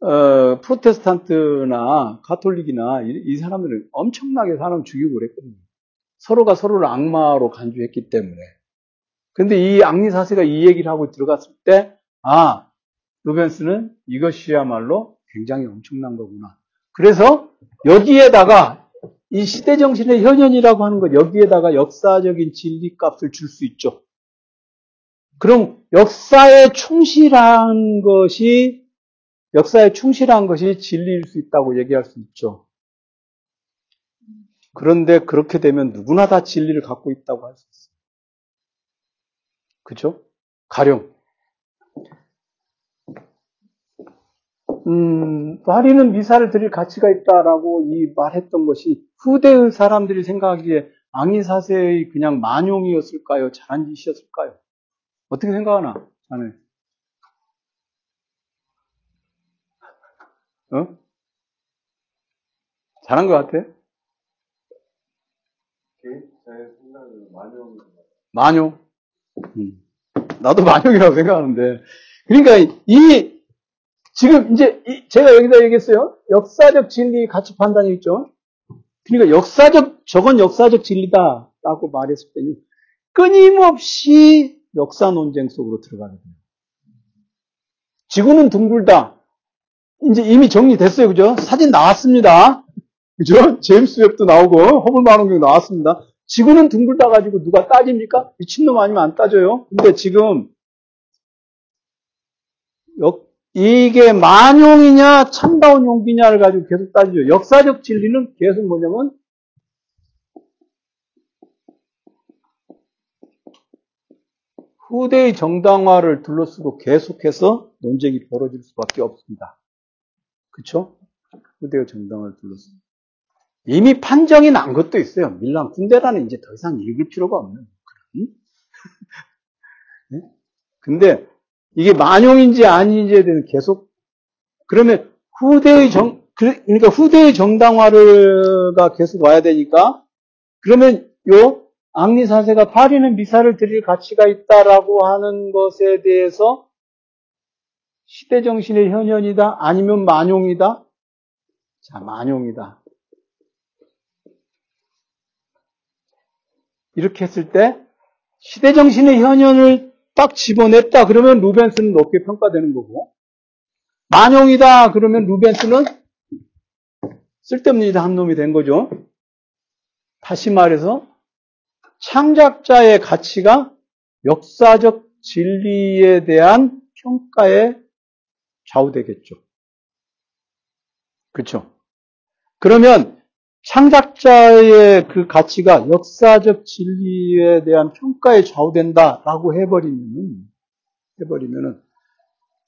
어, 프로테스탄트나 가톨릭이나 이, 이 사람들은 엄청나게 사람 죽이고 그랬거든요. 서로가 서로를 악마로 간주했기 때문에. 근데 이 악리사세가 이 얘기를 하고 들어갔을 때, 아, 루벤스는 이것이야말로 굉장히 엄청난 거구나. 그래서 여기에다가 이 시대 정신의 현현이라고 하는 것, 여기에다가 역사적인 진리 값을 줄 수 있죠. 그럼 역사에 충실한 것이, 역사에 충실한 것이 진리일 수 있다고 얘기할 수 있죠. 그런데 그렇게 되면 누구나 다 진리를 갖고 있다고 할 수 있어요. 그죠? 가령, 음, 파리는 미사를 드릴 가치가 있다라고 이 말했던 것이 후대의 사람들이 생각하기에 앙이사세의 그냥 만용이었을까요? 잘한 짓이었을까요? 어떻게 생각하나? 자네. 어? 잘한 것 같아? 만용 만용. 음. 나도 만용이라고 생각하는데. 그러니까 이 지금 이제 제가 여기다 얘기했어요. 역사적 진리 가치 판단이 있죠. 그러니까 역사적 저건 역사적 진리다라고 말했을 때는 끊임없이 역사 논쟁 속으로 들어가게 돼요. 지구는 둥글다. 이제 이미 정리됐어요. 그죠? 사진 나왔습니다. 그죠? 제임스 웹도 나오고 허블 망원경 나왔습니다. 지구는 둥글다 가지고 누가 따집니까? 미친놈 아니면 안 따져요. 근데 지금 역, 이게 만용이냐 참다운 용기냐를 가지고 계속 따지죠. 역사적 진리는 계속 뭐냐면 후대의 정당화를 둘러쓰고 계속해서 논쟁이 벌어질 수밖에 없습니다. 그렇죠? 후대의 정당을 둘러서. 이미 판정이 난 것도 있어요. 밀란 군대라는 이제 더 이상 읽을 필요가 없는 그런. 네? 근데 이게 만용인지 아닌지에 대해서 계속 그러면 후대의 정 그러니까 후대의 정당화가 계속 와야 되니까 그러면 요 악리사세가 파리는 미사를 드릴 가치가 있다라고 하는 것에 대해서 시대 정신의 현현이다? 아니면 만용이다? 자, 만용이다. 이렇게 했을 때 시대 정신의 현현을 딱 집어냈다 그러면 루벤스는 높게 평가되는 거고 만용이다 그러면 루벤스는 쓸데없는 일을 한 놈이 된 거죠. 다시 말해서 창작자의 가치가 역사적 진리에 대한 평가에 좌우되겠죠. 그렇죠? 그러면 창작자의 그 가치가 역사적 진리에 대한 평가에 좌우된다라고 해버리면 해버리면은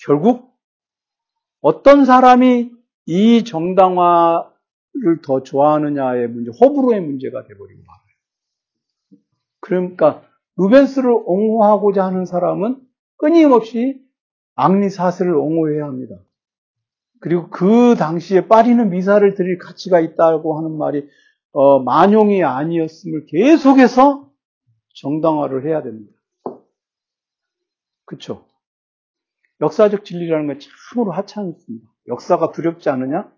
결국 어떤 사람이 이 정당화를 더 좋아하느냐의 문제, 호불호의 문제가 돼버리고 말아요. 그러니까 루벤스를 옹호하고자 하는 사람은 끊임없이 앙리 사슬을 옹호해야 합니다. 그리고 그 당시에 빠리는 미사를 드릴 가치가 있다고 하는 말이 어, 만용이 아니었음을 계속해서 정당화를 해야 됩니다. 그렇죠? 역사적 진리라는 건 참으로 하찮습니다. 역사가 두렵지 않느냐?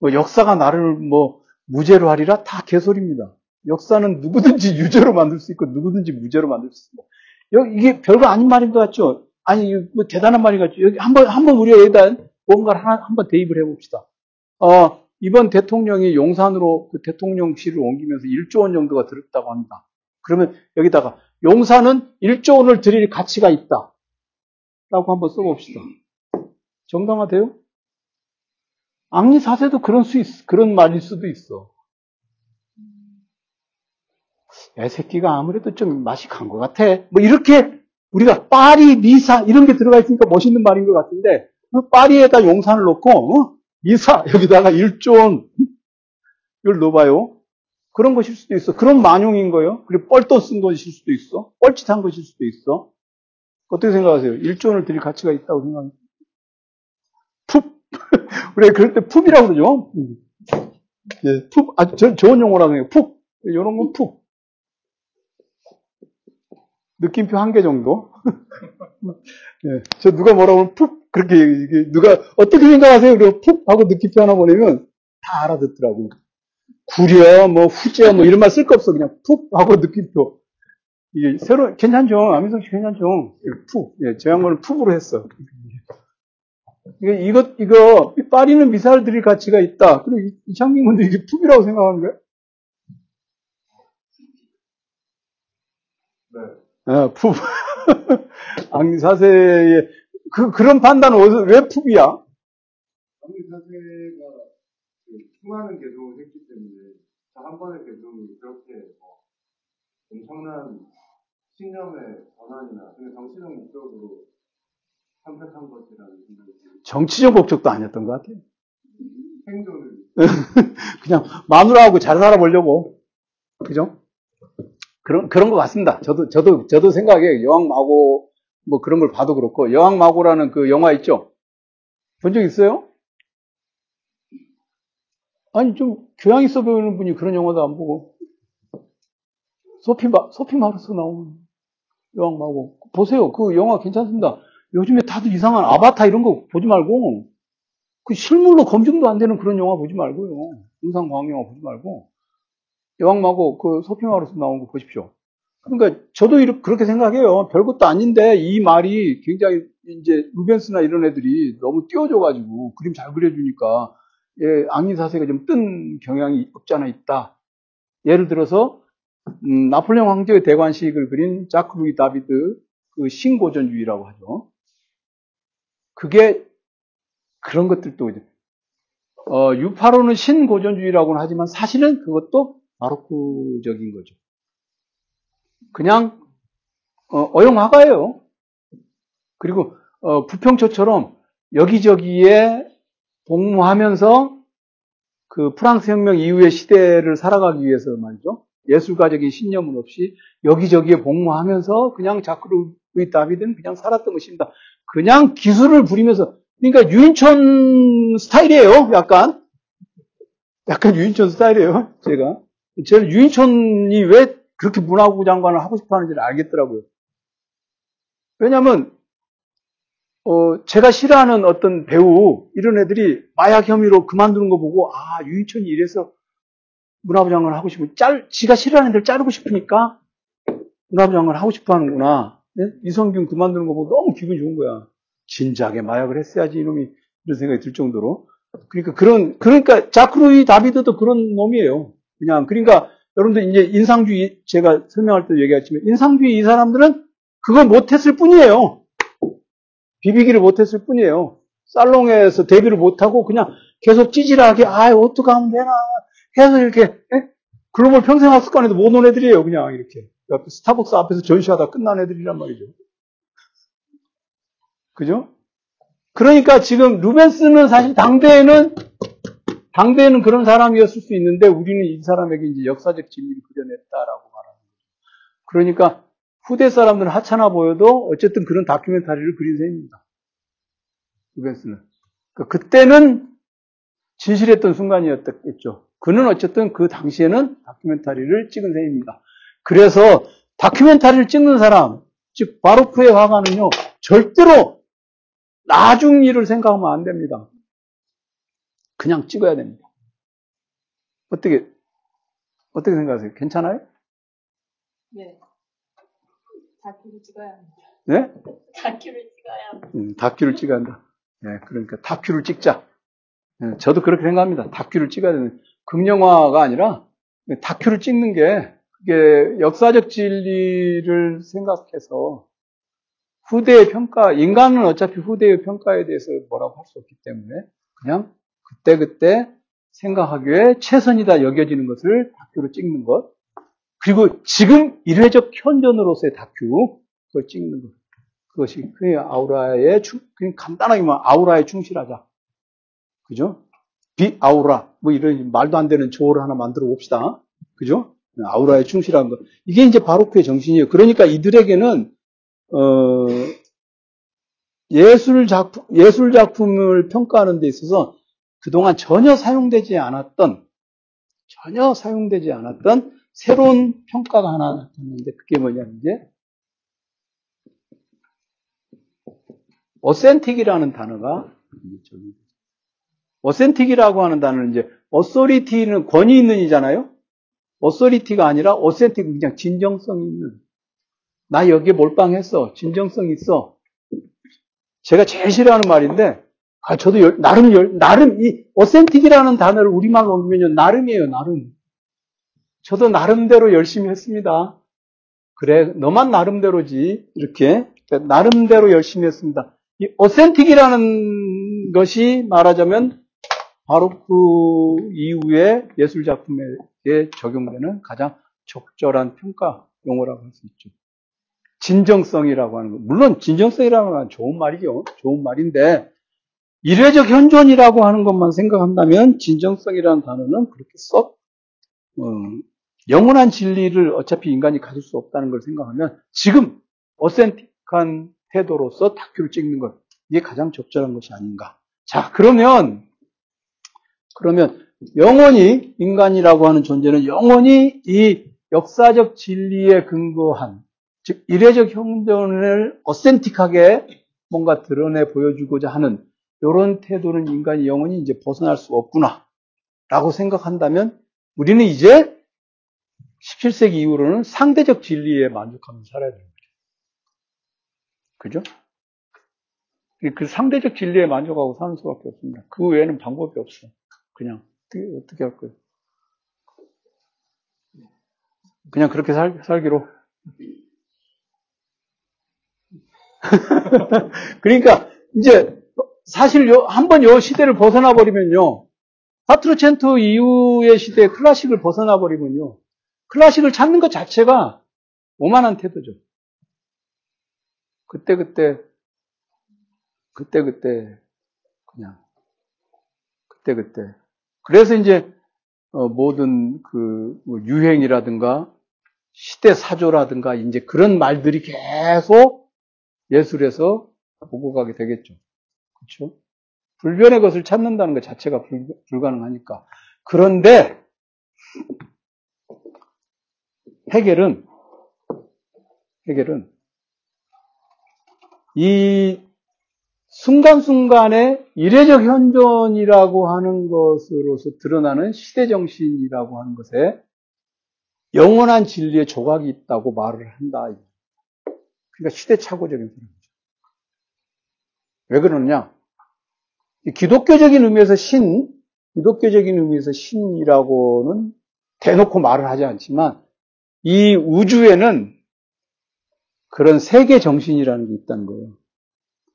뭐 역사가 나를 뭐 무죄로 하리라 다 개소리입니다. 역사는 누구든지 유죄로 만들 수 있고 누구든지 무죄로 만들 수 있습니다. 이게 별거 아닌 말인 것 같죠? 아니 뭐 대단한 것 같죠? 여기 한 번 한번 우리가 일단 뭔가를 하나 한번 대입을 해봅시다. 어, 이번 대통령이 용산으로 그 대통령실을 옮기면서 1조 원 정도가 들었다고 합니다. 그러면 여기다가 용산은 1조 원을 드릴 가치가 있다. 라고 한번 써봅시다. 정당화돼요? 악리 사세도 그런 수 있, 그런 말일 수도 있어. 애 새끼가 아무래도 좀 맛이 간 것 같아. 뭐 이렇게 우리가 파리, 미사 이런 게 들어가 있으니까 멋있는 말인 것 같은데 그 파리에다 용산을 놓고 어? 미사 여기다가 1조 원을 넣어봐요. 그런 것일 수도 있어. 그런 만용인 거예요. 그리고 뻘돈 쓴 것일 수도 있어. 뻘짓한 것일 수도 있어. 어떻게 생각하세요? 1조 원을 드릴 가치가 있다고 생각합니다. 푹. 우리 그럴 때 푹이라고 그러죠. 예, 푹. 아주 좋은 용어라고 해요. 푹. 이런 건 푹. 느낌표 한 개 정도. 예, 저 누가 뭐라고 하면 푹 그렇게 누가 어떻게 생각하세요? 그리고 푹 하고 느낌표 하나 보내면 다 알아듣더라고. 구려 뭐 후져 뭐 이런 말 쓸 거 없어 그냥 푹 하고 느낌표. 이게 새로 괜찮죠? 아미성 씨 괜찮죠? 푹. 예, 저 양반은 푹으로 했어. 이거 이거 빠리는 미사를 드릴 가치가 있다. 그리고 이창민 군도 이게 푹이라고 생각하는? 네. 어, 푸. 앙사세의 그 그런 판단은 어디서 왜 푸비야? 아무리 사세가 그 수많은 개종을 했기 때문에 한 번의 개종이 그렇게 뭐 엄청난 신념의 전환이나 정치적 목적으로 선택한 것이라는 생각이. 정치적 목적도 아니었던 것 같아요. 생존을 그냥 마누라하고 잘 살아보려고. 그죠? 그런, 그런 것 같습니다. 저도, 저도, 저도 생각해. 여왕 마고, 뭐 그런 걸 봐도 그렇고, 여왕 마고라는 그 영화 있죠? 본 적 있어요? 아니, 좀 교양 있어 보이는 분이 그런 영화도 안 보고. 소피, 마, 소피 마르스 나오는 여왕 마고. 보세요. 그 영화 괜찮습니다. 요즘에 다들 이상한 아바타 이런 거 보지 말고, 그 실물로 검증도 안 되는 그런 영화 보지 말고요. 영상과학 영화 보지 말고. 여왕마고 그 소피마루스 나온 거 보십시오. 그러니까 저도 이렇게 그렇게 생각해요. 별것도 아닌데 이 말이 굉장히 이제 루벤스나 이런 애들이 너무 띄워줘가지고 그림 잘 그려주니까 예, 악리 사세가 좀 뜬 경향이 없지 않아 있다. 예를 들어서 음, 나폴레옹 황제의 대관식을 그린 자크 루이 다비드 그 신고전주의라고 하죠. 그게 그런 것들도 이제 어, 유파로는 신고전주의라고는 하지만 사실은 그것도 바로크적인 거죠. 그냥 어, 용 화가예요. 그리고 어, 부평초처럼 여기저기에 복무하면서 그 프랑스 혁명 이후의 시대를 살아가기 위해서 말이죠. 예술가적인 신념은 없이 여기저기에 복무하면서 그냥 자크루의 다비드는 그냥 살았던 것입니다. 그냥 기술을 부리면서 그러니까 유인천 스타일이에요. 약간 약간 유인천 스타일이에요. 제가 저는 유인천이 왜 그렇게 문화부 장관을 하고 싶어 하는지를 알겠더라고요. 왜냐하면 어, 제가 싫어하는 어떤 배우 이런 애들이 마약 혐의로 그만두는 거 보고 아 유인천이 이래서 문화부 장관을 하고 싶은 짤 지가 싫어하는 애들 자르고 싶으니까 문화부 장관을 하고 싶어 하는구나. 네? 이성균 그만두는 거 보고 너무 기분이 좋은 거야. 진작에 마약을 했어야지 이놈이 이런 생각이 들 정도로 그러니까 그런 그러니까 자크루이 다비드도 그런 놈이에요. 그냥 그러니까 여러분들 이제 인상주의 제가 설명할 때 얘기했지만 인상주의 이 사람들은 그걸 못했을 뿐이에요. 비비기를 못했을 뿐이에요. 살롱에서 데뷔를 못하고 그냥 계속 찌질하게 아 어떻게 하면 되나 계속 이렇게 에? 글로벌 평생학습관에도 못 온 애들이에요. 그냥 이렇게 스타벅스 앞에서 전시하다 끝난 애들이란 말이죠. 그죠? 그러니까 지금 루벤스는 사실 당대에는 당대에는 그런 사람이었을 수 있는데 우리는 이 사람에게 이제 역사적 진리를 그려냈다라고 말하는 거죠. 그러니까 후대 사람들은 하찮아 보여도 어쨌든 그런 다큐멘터리를 그린 셈입니다. 루벤스는. 그러니까 그때는 진실했던 순간이었겠죠. 그는 어쨌든 그 당시에는 다큐멘터리를 찍은 셈입니다. 그래서 다큐멘터리를 찍는 사람, 즉 바로크의 화가는요, 절대로 나중 일을 생각하면 안 됩니다. 그냥 찍어야 됩니다. 어떻게, 어떻게 생각하세요? 괜찮아요? 네. 다큐를 찍어야 합니다. 네? 다큐를 찍어야 합니다. 음, 다큐를 찍어야 한다. 네, 그러니까 다큐를 찍자. 네, 저도 그렇게 생각합니다. 다큐를 찍어야 되는. 극영화가 아니라 다큐를 찍는 게 그게 역사적 진리를 생각해서 후대의 평가, 인간은 어차피 후대의 평가에 대해서 뭐라고 할 수 없기 때문에 그냥 그때그때 생각하기에 최선이다 여겨지는 것을 다큐로 찍는 것. 그리고 지금 일회적 현존으로서의 다큐, 그걸 찍는 것. 그것이 그 아우라의, 그냥 간단하게 말 아우라에 충실하자. 그죠? 비아우라, 뭐 이런 말도 안 되는 조어를 하나 만들어 봅시다. 그죠? 아우라에 충실한 것. 이게 이제 바로크의 정신이에요. 그러니까 이들에게는 어, 예술 작품, 예술 작품을 평가하는 데 있어서 그동안 전혀 사용되지 않았던, 전혀 사용되지 않았던 새로운 평가가 하나 나타났는데 그게 뭐냐면 이제 어센틱이라는 단어가 어센틱이라고 하는 단어는 이제 어소리티는 권위 있는 이잖아요. 어소리티가 아니라 어센틱 그냥 진정성 있는 나 여기에 몰빵했어. 진정성 있어. 제가 제일 싫어하는 말인데, 아, 저도 열, 나름, 열, 나름, 이, 어센틱이라는 단어를 우리말로 옮기면요, 나름이에요, 나름. 저도 나름대로 열심히 했습니다. 그래, 너만 나름대로지. 이렇게. 나름대로 열심히 했습니다. 이 어센틱이라는 것이 말하자면 바로 그 이후에 예술작품에 적용되는 가장 적절한 평가 용어라고 할 수 있죠. 진정성이라고 하는 거. 물론 진정성이라는 건 좋은 말이죠. 좋은 말인데 이례적 현존이라고 하는 것만 생각한다면 진정성이라는 단어는 그렇게 썩 어, 영원한 진리를 어차피 인간이 가질 수 없다는 걸 생각하면 지금 어센틱한 태도로서 다큐를 찍는 것 이게 가장 적절한 것이 아닌가. 자 그러면 그러면 영원히 인간이라고 하는 존재는 영원히 이 역사적 진리에 근거한 즉 이례적 형전을 어센틱하게 뭔가 드러내 보여주고자 하는 이런 태도는 인간이 영원히 이제 벗어날 수 없구나 라고 생각한다면 우리는 이제 17세기 이후로는 상대적 진리에 만족하면서 살아야 되는 거죠. 그죠? 그 상대적 진리에 만족하고 사는 수밖에 없습니다. 그 외에는 방법이 없어. 그냥 어떻게, 어떻게 할 거예요? 그냥 그렇게 살, 살기로. 그러니까 이제 사실 한번 요 시대를 벗어나 버리면요. 파트로첸토 이후의 시대 클래식을 벗어나 버리면요. 클래식을 찾는 것 자체가 오만한 태도죠. 그때 그때 그때 그때 그냥 그때 그때 그래서 이제 어, 모든 그뭐 유행이라든가 시대 사조라든가 이제 그런 말들이 계속 예술에서 보고 가게 되겠죠. 그렇죠? 불변의 것을 찾는다는 것 자체가 불, 불가능하니까. 그런데 해결은 해결은 이 순간순간의 이례적 현존이라고 하는 것으로서 드러나는 시대 정신이라고 하는 것에 영원한 진리의 조각이 있다고 말을 한다. 그러니까 시대착오적인 소리죠. 왜 그러느냐? 기독교적인 의미에서 신, 기독교적인 의미에서 신이라고는 대놓고 말을 하지 않지만 이 우주에는 그런 세계 정신이라는 게 있다는 거예요.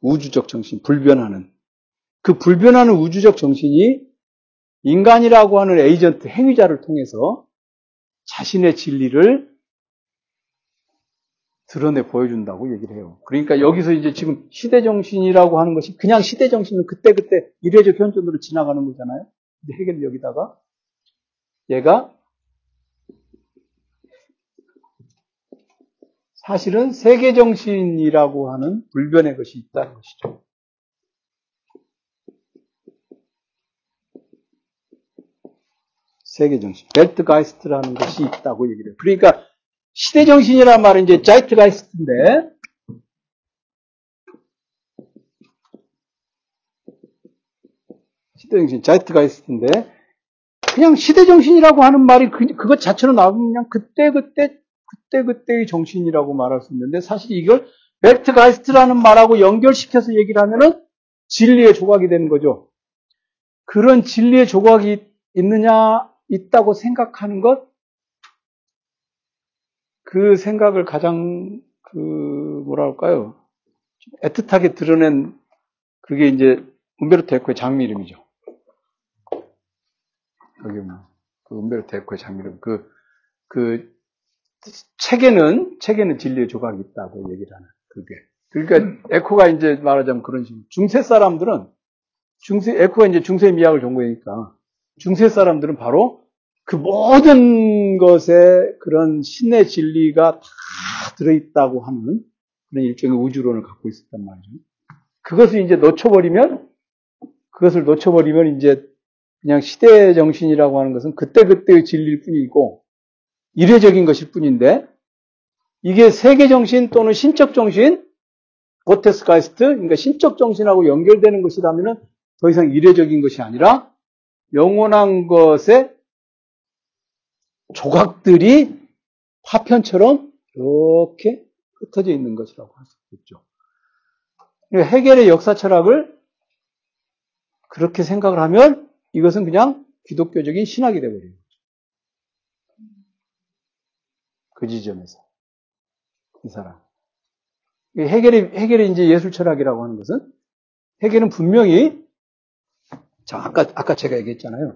우주적 정신, 불변하는. 그 불변하는 우주적 정신이 인간이라고 하는 에이전트, 행위자를 통해서 자신의 진리를 드러내 보여준다고 얘기를 해요. 그러니까 여기서 이제 지금 시대정신이라고 하는 것이 그냥 시대정신은 그때그때 이례적 현존으로 지나가는 거잖아요. 근데 해결 여기다가 얘가 사실은 세계정신이라고 하는 불변의 것이 있다는 것이죠. 세계정신, 벨트가이스트라는 것이 있다고 얘기를 해요. 그러니까 시대 정신이란 말은 이제 자이트가이스트인데 시대 정신, 자이트가이스트인데 그냥 시대 정신이라고 하는 말이 그, 그것 자체로 나오면 그냥 그때 그때 그때 그때의 정신이라고 말할 수 있는데 사실 이걸 벨트가이스트라는 말하고 연결시켜서 얘기를 하면은 진리의 조각이 되는 거죠. 그런 진리의 조각이 있느냐, 있다고 생각하는 것, 그 생각을 가장, 그, 뭐라 할까요? 애틋하게 드러낸, 그게 이제, 은베르토 에코의 장미 이름이죠. 거기 뭐, 그 은베르토 에코의 장미 이름. 그, 그, 책에는, 책에는 진리의 조각이 있다고 얘기를 하는, 그게. 그러니까, 에코가 이제 말하자면 그런 식으로. 중세 사람들은, 중세, 에코가 이제 중세 미학을 전공이니까, 중세 사람들은 바로 그 모든 것에 그런 신의 진리가 다 들어있다고 하는 그런 일종의 우주론을 갖고 있었단 말이죠. 그것을 이제 놓쳐버리면, 그것을 놓쳐버리면 이제 그냥 시대 정신이라고 하는 것은 그때그때의 진리일 뿐이고, 이례적인 것일 뿐인데, 이게 세계 정신 또는 신적 정신, 고테스가이스트, 그러니까 신적 정신하고 연결되는 것이라면 더 이상 이례적인 것이 아니라 영원한 것의 조각들이 파편처럼 이렇게 흩어져 있는 것이라고 할 수 있죠. 해결의 역사 철학을 그렇게 생각을 하면 이것은 그냥 기독교적인 신학이 되어버리는 거죠. 그 지점에서. 이 사람. 해결의, 해결의 이제 예술 철학이라고 하는 것은 해결은 분명히 자, 아까, 아까 제가 얘기했잖아요.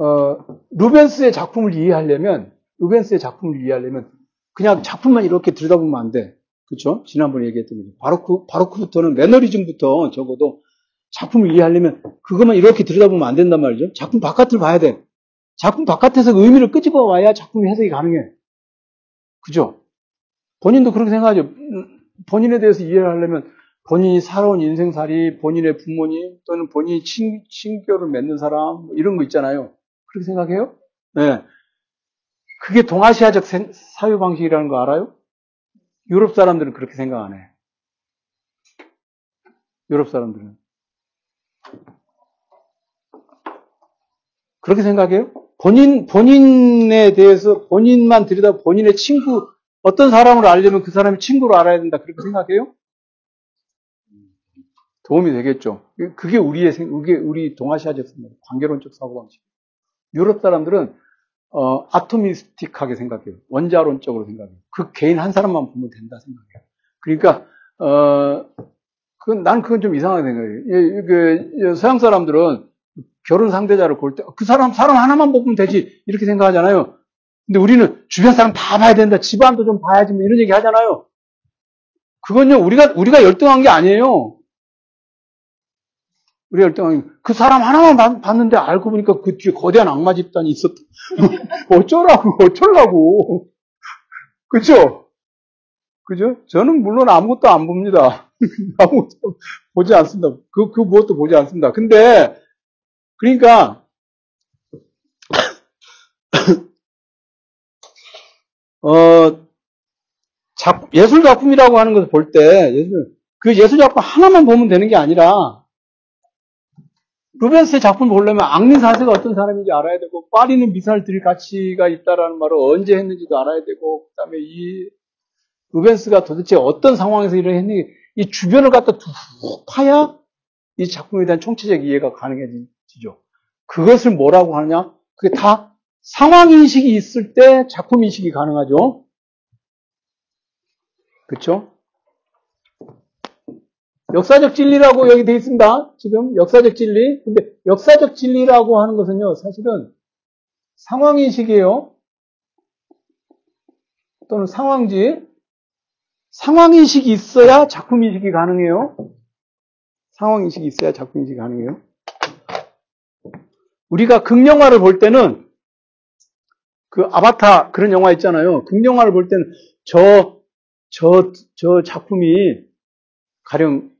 어, 루벤스의 작품을 이해하려면, 루벤스의 작품을 이해하려면, 그냥 작품만 이렇게 들여다보면 안 돼. 그쵸? 지난번에 얘기했던 거죠. 바로크, 바로크부터는 매너리즘부터 적어도 작품을 이해하려면 그것만 이렇게 들여다보면 안 된단 말이죠. 작품 바깥을 봐야 돼. 작품 바깥에서 의미를 끄집어 와야 작품 해석이 가능해. 그죠? 본인도 그렇게 생각하죠. 음, 본인에 대해서 이해를 하려면 본인이 살아온 인생살이 본인의 부모님 또는 본인이 친, 친교를 맺는 사람 뭐 이런 거 있잖아요. 그렇게 생각해요? 네. 그게 동아시아적 사유 방식이라는 거 알아요? 유럽 사람들은 그렇게 생각 안 해. 유럽 사람들은. 그렇게 생각해요? 본인, 본인에 대해서 본인만 들여다 본인의 친구, 어떤 사람을 알려면 그 사람의 친구로 알아야 된다. 그렇게 생각해요? 도움이 되겠죠. 그게 우리의 그게 우리 동아시아적 관계론적 사고방식. 유럽 사람들은 어, 아토미스틱하게 생각해요. 원자론적으로 생각해요. 그 개인 한 사람만 보면 된다 생각해요. 그러니까 어, 그건 난 그건 좀 이상하게 생각해요. 예, 그 서양 사람들은 결혼 상대자를 볼 때 그 사람 사람 하나만 보면 되지 이렇게 생각하잖아요. 근데 우리는 주변 사람 다 봐야 된다. 집안도 좀 봐야지 뭐 이런 얘기 하잖아요. 그건요 우리가 우리가 열등한 게 아니에요. 우리 할때그 사람 하나만 봤는데 알고 보니까 그 뒤에 거대한 악마 집단이 있었다. 어쩌라고, 어쩌라고. 그죠? 그죠? 저는 물론 아무것도 안 봅니다. 아무것도 보지 않습니다. 그, 그 무엇도 보지 않습니다. 근데, 그러니까, 어, 작, 예술 작품이라고 하는 것을 볼 때, 예술, 그 예술 작품 하나만 보면 되는 게 아니라, 루벤스의 작품을 보려면 앙리 사세가 어떤 사람인지 알아야 되고, 파리는 미사를 드릴 가치가 있다라는 말을 언제 했는지도 알아야 되고, 그 다음에 이 루벤스가 도대체 어떤 상황에서 일을 했는지, 이 주변을 갖다 툭 파야 이 작품에 대한 총체적 이해가 가능해지죠. 그것을 뭐라고 하느냐? 그게 다 상황 인식이 있을 때 작품 인식이 가능하죠. 그렇죠? 역사적 진리라고 여기 되어 있습니다. 지금 역사적 진리. 근데 역사적 진리라고 하는 것은요, 사실은 상황인식이에요. 또는 상황지. 상황인식이 있어야 작품인식이 가능해요. 상황인식이 있어야 작품인식이 가능해요. 우리가 극영화를 볼 때는 그 아바타 그런 영화 있잖아요. 극영화를 볼 때는 저, 저, 저 작품이 가령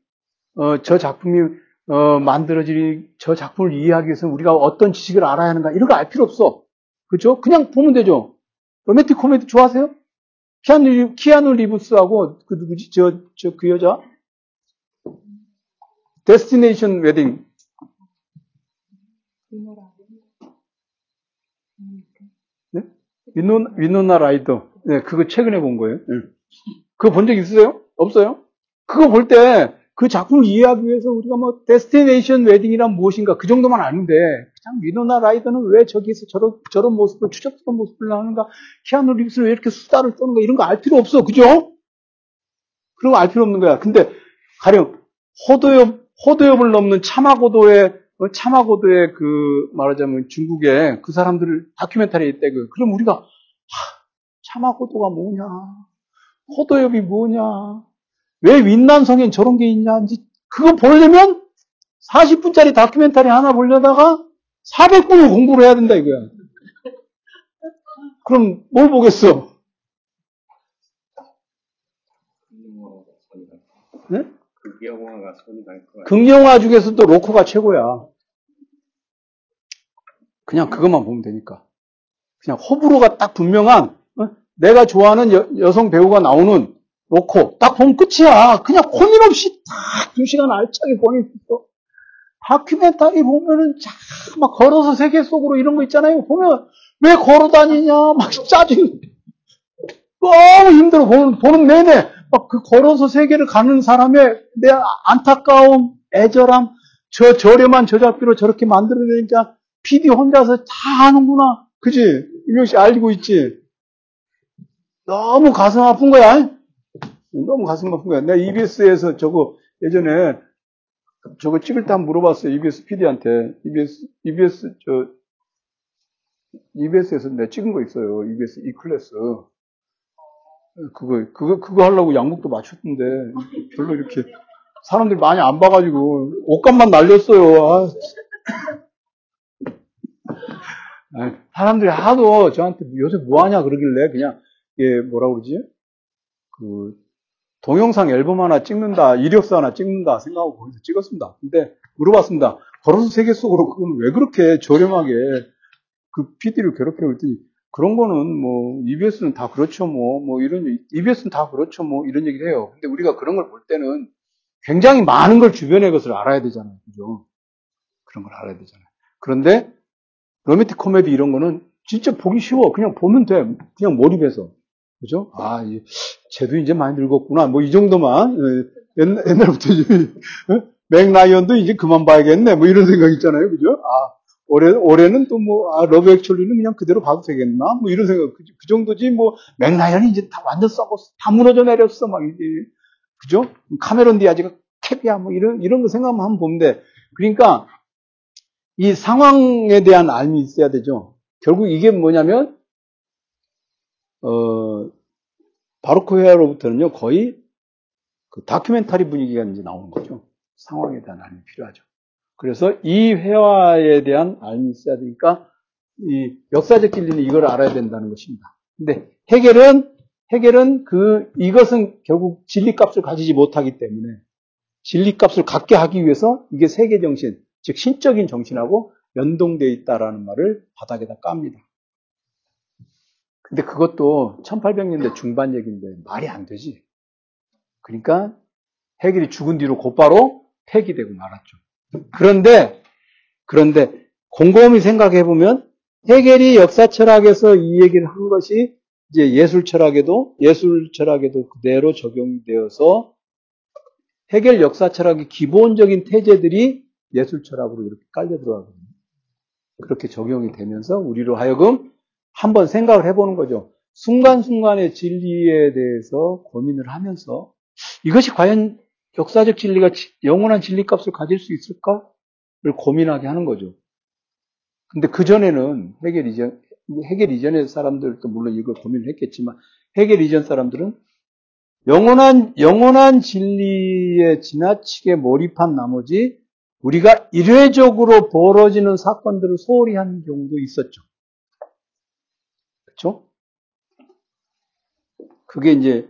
어, 저 작품이 어, 만들어질 저 작품을 이해하기 위해서 우리가 어떤 지식을 알아야 하는가 이런 거 알 필요 없어. 그렇죠? 그냥 보면 되죠. 로맨틱 코미디 좋아하세요? 키아누, 키아누 리브스하고 그 누구지? 저, 저 그 여자? Destination Wedding. 네? 위노, 위노나 라이더. 네, 그거 최근에 본 거예요. 네. 그거 본 적 있으세요? 없어요? 그거 볼 때 그 작품을 이해하기 위해서 우리가 뭐 Destination Wedding이란 무엇인가 그 정도만 아는데 그냥 위노나 라이더는 왜 저기서 저런 저런 모습을 추접스러운 모습을 나오는가? 키아누 리브스는 왜 이렇게 수다를 떠는가? 이런 거 알 필요 없어. 그죠? 그런 거 알 필요 없는 거야. 근데 가령 호도엽 호도엽을 넘는 차마고도의 어, 차마고도의 그 말하자면 중국의 그 사람들을 다큐멘터리 때 그. 그럼 우리가 하, 차마고도가 뭐냐? 호도엽이 뭐냐 왜 윈난성엔 저런 게 있냐? 그거 보려면 40분짜리 다큐멘터리 하나 보려다가 400분을 공부를 해야 된다 이거야. 그럼 뭘 보겠어? 네? 극영화가 손이 갈 거야. 극영화 중에서도 로코가 최고야. 그냥 그것만 보면 되니까. 그냥 호불호가 딱 분명한 어? 내가 좋아하는 여, 성 배우가 나오는 놓고 딱 보면 끝이야. 그냥 혼인없이 딱 두 시간 알차게 보내있어. 다큐멘터리 보면은 막 걸어서 세계 속으로 이런 거 있잖아요. 보면 왜 걸어 다니냐 막 짜증 너무 힘들어 보는, 보는 내내 막 그 걸어서 세계를 가는 사람의 내 안타까움, 애절함, 저 저렴한 저작비로 저렇게 만들어내니까 PD 혼자서 다 하는구나. 그지? 이명 씨 알고 있지? 너무 가슴 아픈 거야. 너무 가슴 아픈 거야. 내가 EBS에서 저거 예전에 저거 찍을 때 한번 물어봤어요. EBS PD한테. EBS, EBS, 저, EBS에서 내가 찍은 거 있어요. EBS E클래스. 그거, 그거, 그거 하려고 양복도 맞췄는데, 별로 이렇게, 사람들이 많이 안 봐가지고, 옷값만 날렸어요. 아, 사람들이 하도 저한테 요새 뭐 하냐 그러길래, 그냥, 이게 뭐라 그러지? 그, 동영상 앨범 하나 찍는다, 이력서 하나 찍는다 생각하고 거기서 찍었습니다. 근데 물어봤습니다. 걸어서 세계 속으로 그건 왜 그렇게 저렴하게 그 PD를 괴롭혀 그랬더니 그런 거는 뭐 EBS는 다 그렇죠 뭐뭐 이런 EBS는 다 그렇죠 뭐 이런 얘기를 해요. 근데 우리가 그런 걸 볼 때는 굉장히 많은 걸 주변의 것을 알아야 되잖아요. 그죠? 그런 걸 알아야 되잖아요. 그런데 로맨틱 코미디 이런 거는 진짜 보기 쉬워. 그냥 보면 돼. 그냥 몰입해서. 그죠? 아, 쟤도 이제 많이 늙었구나. 뭐 이 정도만 예, 옛날, 옛날부터 어? 맥라이언도 이제 그만 봐야겠네. 뭐 이런 생각 있잖아요. 그죠? 아, 올해 올해는 또 뭐 아, Love Actually는 그냥 그대로 봐도 되겠나? 뭐 이런 생각. 그, 그 정도지 뭐 맥라이언이 이제 다 완전 썩었어. 다 무너져 내렸어. 막 이제 그죠? 카메론 디아즈가 캡이야. 뭐 이런 이런 거 생각만 하면 돼. 그러니까 이 상황에 대한 앎이 있어야 되죠. 결국 이게 뭐냐면 어, 바로크헤아로부터는요, 거의 그 다큐멘터리 분위기가 이제 나오는 거죠. 상황에 대한 알이 필요하죠. 그래서 이 회화에 대한 알미 있어야 되니까 이 역사적 진리는 이걸 알아야 된다는 것입니다. 근데 해결은 해결은 그 이것은 결국 진리 값을 가지지 못하기 때문에 진리 값을 갖게 하기 위해서 이게 세계 정신, 즉 신적인 정신하고 연동되어 있다라는 말을 바닥에다 깝니다. 근데 그것도 1800년대 중반 얘기인데 말이 안 되지. 그러니까 해결이 죽은 뒤로 곧바로 폐기되고 말았죠. 그런데 그런데 곰곰이 생각해 보면 해결이 역사 철학에서 이 얘기를 한 것이 이제 예술 철학에도 예술 철학에도 그대로 적용이 되어서 해결 역사 철학의 기본적인 태제들이 예술 철학으로 이렇게 깔려 들어가거든요. 그렇게 적용이 되면서 우리로 하여금 한번 생각을 해보는 거죠. 순간순간의 진리에 대해서 고민을 하면서 이것이 과연 역사적 진리가 영원한 진리 값을 가질 수 있을까를 고민하게 하는 거죠. 근데 그전에는 해결 이전, 해결 이전의 사람들도 물론 이걸 고민을 했겠지만 해결 이전 사람들은 영원한, 영원한 진리에 지나치게 몰입한 나머지 우리가 일회적으로 벌어지는 사건들을 소홀히 한 경우도 있었죠. 그렇죠? 그게 이제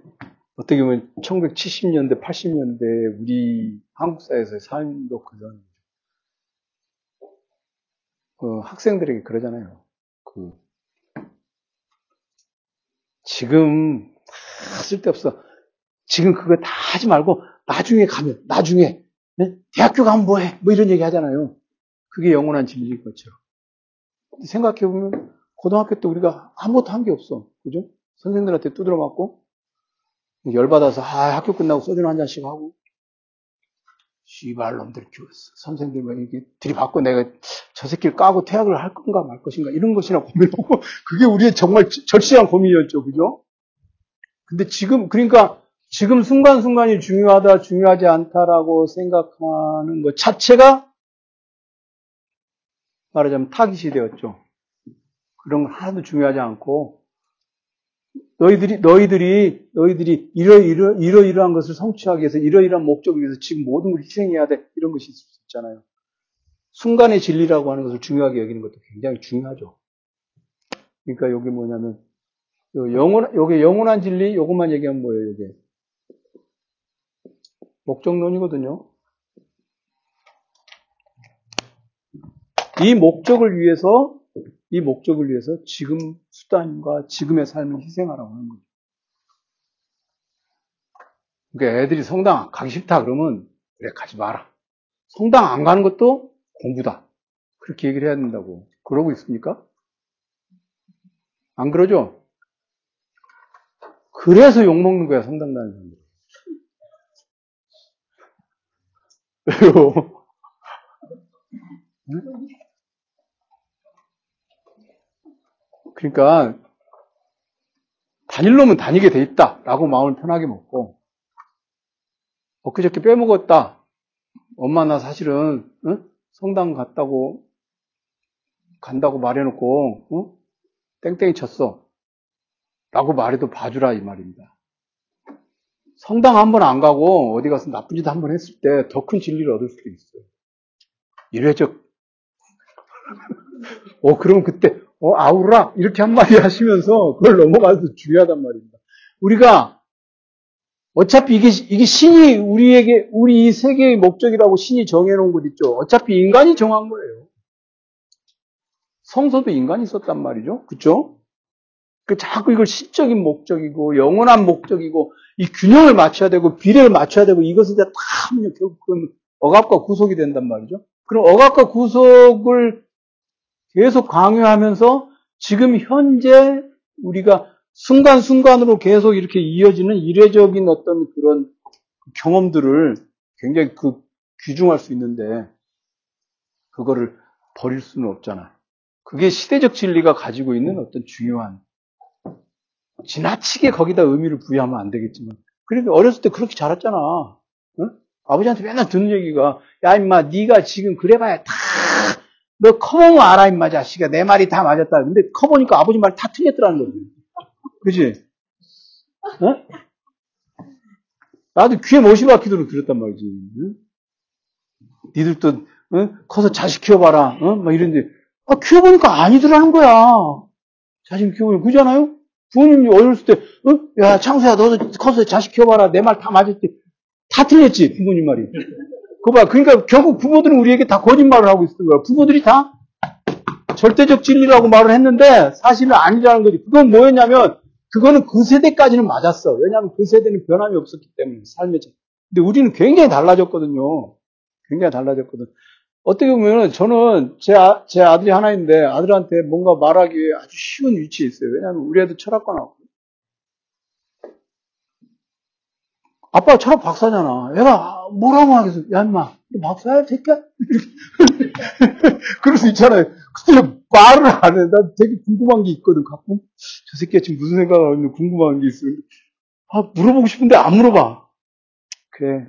어떻게 보면 1970년대, 80년대 우리 한국 사회에서의 삶도 그런 그 학생들에게 그러잖아요. 그 지금 다 쓸데없어. 지금 그거 다 하지 말고 나중에 가면 나중에 네? 대학교 가면 뭐해? 뭐 이런 얘기 하잖아요. 그게 영원한 진리인 것처럼. 생각해 보면 고등학교 때 우리가 아무것도 한 게 없어. 그죠? 선생들한테 두드려 맞고 열받아서 아, 학교 끝나고 소주 한 잔씩 하고 씨발 놈들 키웠어. 선생님과 이게 들이받고 내가 저 새끼를 까고 퇴학을 할 건가 말 것인가 이런 것이나 고민하고 그게 우리의 정말 절실한 고민이었죠. 그죠? 근데 지금 그러니까 지금 순간순간이 중요하다, 중요하지 않다라고 생각하는 것 자체가 말하자면 타깃이 되었죠. 그런 건 하나도 중요하지 않고 너희들이 너희들이 너희들이 이러 이러 이러 이러한 것을 성취하기 위해서 이러이러한 목적을 위해서 지금 모든 걸 희생해야 돼 이런 것이 있을 수 있잖아요. 순간의 진리라고 하는 것을 중요하게 여기는 것도 굉장히 중요하죠. 그러니까 여기 뭐냐면 영원 요게 영원한 진리 요것만 얘기하면 뭐예요, 요게 목적론이거든요. 이 목적을 위해서 이 목적을 위해서 지금 수단과 지금의 삶을 희생하라고 하는 거죠. 그러니까 애들이 성당 가기 싫다 그러면 그래 가지 마라. 성당 안 가는 것도 공부다. 그렇게 얘기를 해야 된다고. 그러고 있습니까? 안 그러죠? 그래서 욕먹는 거야, 성당 다니는 사람들. 왜요? 그러니까 다닐 놈은 다니게 돼 있다라고 마음을 편하게 먹고 엊그저께 빼먹었다. 엄마 나 사실은 응? 성당 갔다고 간다고 말해놓고 응? 땡땡이 쳤어. 라고 말해도 봐주라 이 말입니다. 성당 한 번 안 가고 어디 가서 나쁜 짓 한 번 했을 때 더 큰 진리를 얻을 수도 있어요. 일회적. 어, 그럼 그때 어, 아우라 이렇게 한마디 하시면서 그걸 넘어가서 중요하단 말입니다. 우리가 어차피 이게 이게 신이 우리에게 우리 이 세계의 목적이라고 신이 정해놓은 것 있죠. 어차피 인간이 정한 거예요. 성서도 인간이 썼단 말이죠. 그렇죠? 그 자꾸 이걸 신적인 목적이고 영원한 목적이고 이 균형을 맞춰야 되고 비례를 맞춰야 되고 이것을 다 하면 결국 그건 억압과 구속이 된단 말이죠. 그럼 억압과 구속을 계속 강요하면서 지금 현재 우리가 순간순간으로 계속 이렇게 이어지는 이례적인 어떤 그런 경험들을 굉장히 그 귀중할 수 있는데 그거를 버릴 수는 없잖아. 그게 시대적 진리가 가지고 있는 어떤 중요한 지나치게 거기다 의미를 부여하면 안 되겠지만 그러니까 어렸을 때 그렇게 자랐잖아. 응? 아버지한테 맨날 듣는 얘기가 야 임마 네가 지금 그래봐야 다 너 커보면 알아, 임마, 자식아. 내 말이 다 맞았다. 근데 커보니까 아버지 말 다 틀렸더라는 거지. 그지? 어? 나도 귀에 못이 박히도록 들었단 말이지. 응? 니들도 어? 커서 자식 키워봐라. 어? 막 이런데 아, 키워보니까 아니더라는 거야. 자식 키워보니 그잖아요. 부모님이 어렸을 때, 어? 야 창수야 너도 커서 자식 키워봐라. 내 말 다 맞았지. 다 틀렸지 부모님 말이. 그 봐 그러니까 결국 부모들은 우리에게 다 거짓말을 하고 있었던 거야. 부모들이 다 절대적 진리라고 말을 했는데 사실은 아니라는 거지. 그건 뭐였냐면 그거는 그 세대까지는 맞았어. 왜냐하면 그 세대는 변함이 없었기 때문에 삶의 질. 근데 우리는 굉장히 달라졌거든요. 굉장히 달라졌거든. 어떻게 보면 저는 제, 아, 제 아들이 하나인데 아들한테 뭔가 말하기에 아주 쉬운 위치에 있어요. 왜냐하면 우리 애도 철학과 나왔고. 아빠가 철학 박사잖아. 얘가 뭐라고 하겠어. 야, 임마. 너 박사야, 새끼야? 그럴 수 있잖아요. 근데 말을 안 해. 난 되게 궁금한 게 있거든, 가끔. 저 새끼가 지금 무슨 생각을 하는지 궁금한 게 있어요. 아, 물어보고 싶은데 안 물어봐. 그래.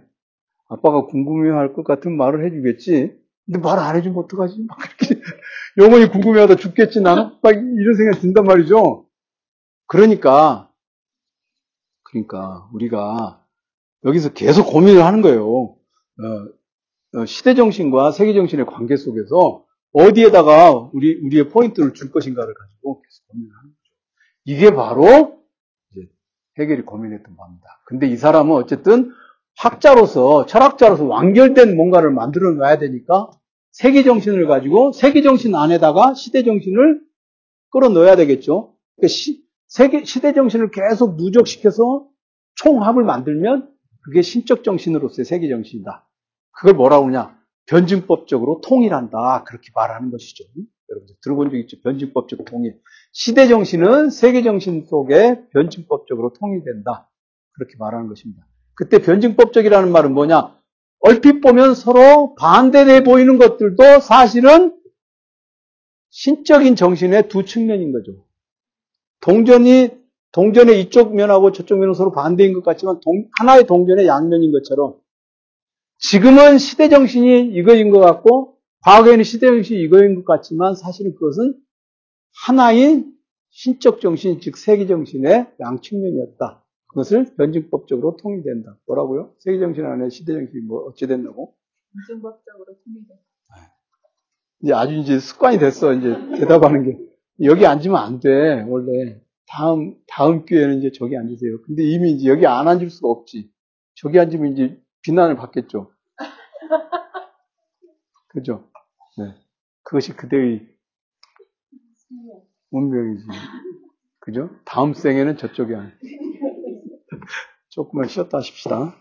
아빠가 궁금해 할 것 같은 말을 해주겠지. 근데 말 안 해주면 어떡하지? 막 그렇게. 영원히 궁금해 하다 죽겠지, 나는? 막 이런 생각이 든단 말이죠. 그러니까, 그러니까, 우리가 여기서 계속 고민을 하는 거예요. 어, 어, 시대 정신과 세계 정신의 관계 속에서 어디에다가 우리, 우리의 포인트를 줄 것인가를 가지고 계속 고민을 하는 거죠. 이게 바로 해결이 고민했던 바입니다. 근데 이 사람은 어쨌든 학자로서, 철학자로서 완결된 뭔가를 만들어 놔야 되니까 세계 정신을 가지고 세계 정신 안에다가 시대 정신을 끌어 넣어야 되겠죠. 그러니까 시, 세계, 시대 정신을 계속 누적시켜서 총합을 만들면 그게 신적 정신으로서의 세계 정신이다. 그걸 뭐라고 하냐? 변증법적으로 통일한다. 그렇게 말하는 것이죠. 여러분들 들어본 적 있죠? 변증법적 통일. 시대 정신은 세계 정신 속에 변증법적으로 통일된다. 그렇게 말하는 것입니다. 그때 변증법적이라는 말은 뭐냐? 얼핏 보면 서로 반대돼 보이는 것들도 사실은 신적인 정신의 두 측면인 거죠. 동전이 동전의 이쪽 면하고 저쪽 면은 서로 반대인 것 같지만 동, 하나의 동전의 양면인 것처럼 지금은 시대 정신이 이거인 것 같고 과거에는 시대 정신이 이거인 것 같지만 사실은 그것은 하나인 신적 정신, 즉 세계 정신의 양측면이었다. 그것을 변증법적으로 통일된다. 뭐라고요? 세계 정신 안에 시대 정신이 뭐 어찌 됐나고? 변증법적으로 통일된다. 이제 아주 이제 습관이 됐어. 이제 대답하는 게 여기 앉으면 안 돼. 원래 다음, 다음 기회에는 이제 저기 앉으세요. 근데 이미 이제 여기 안 앉을 수가 없지. 저기 앉으면 이제 비난을 받겠죠. 그죠? 네. 그것이 그대의 운명이지. 그죠? 다음 생에는 저쪽에 앉. 조금만 쉬었다 하십시다.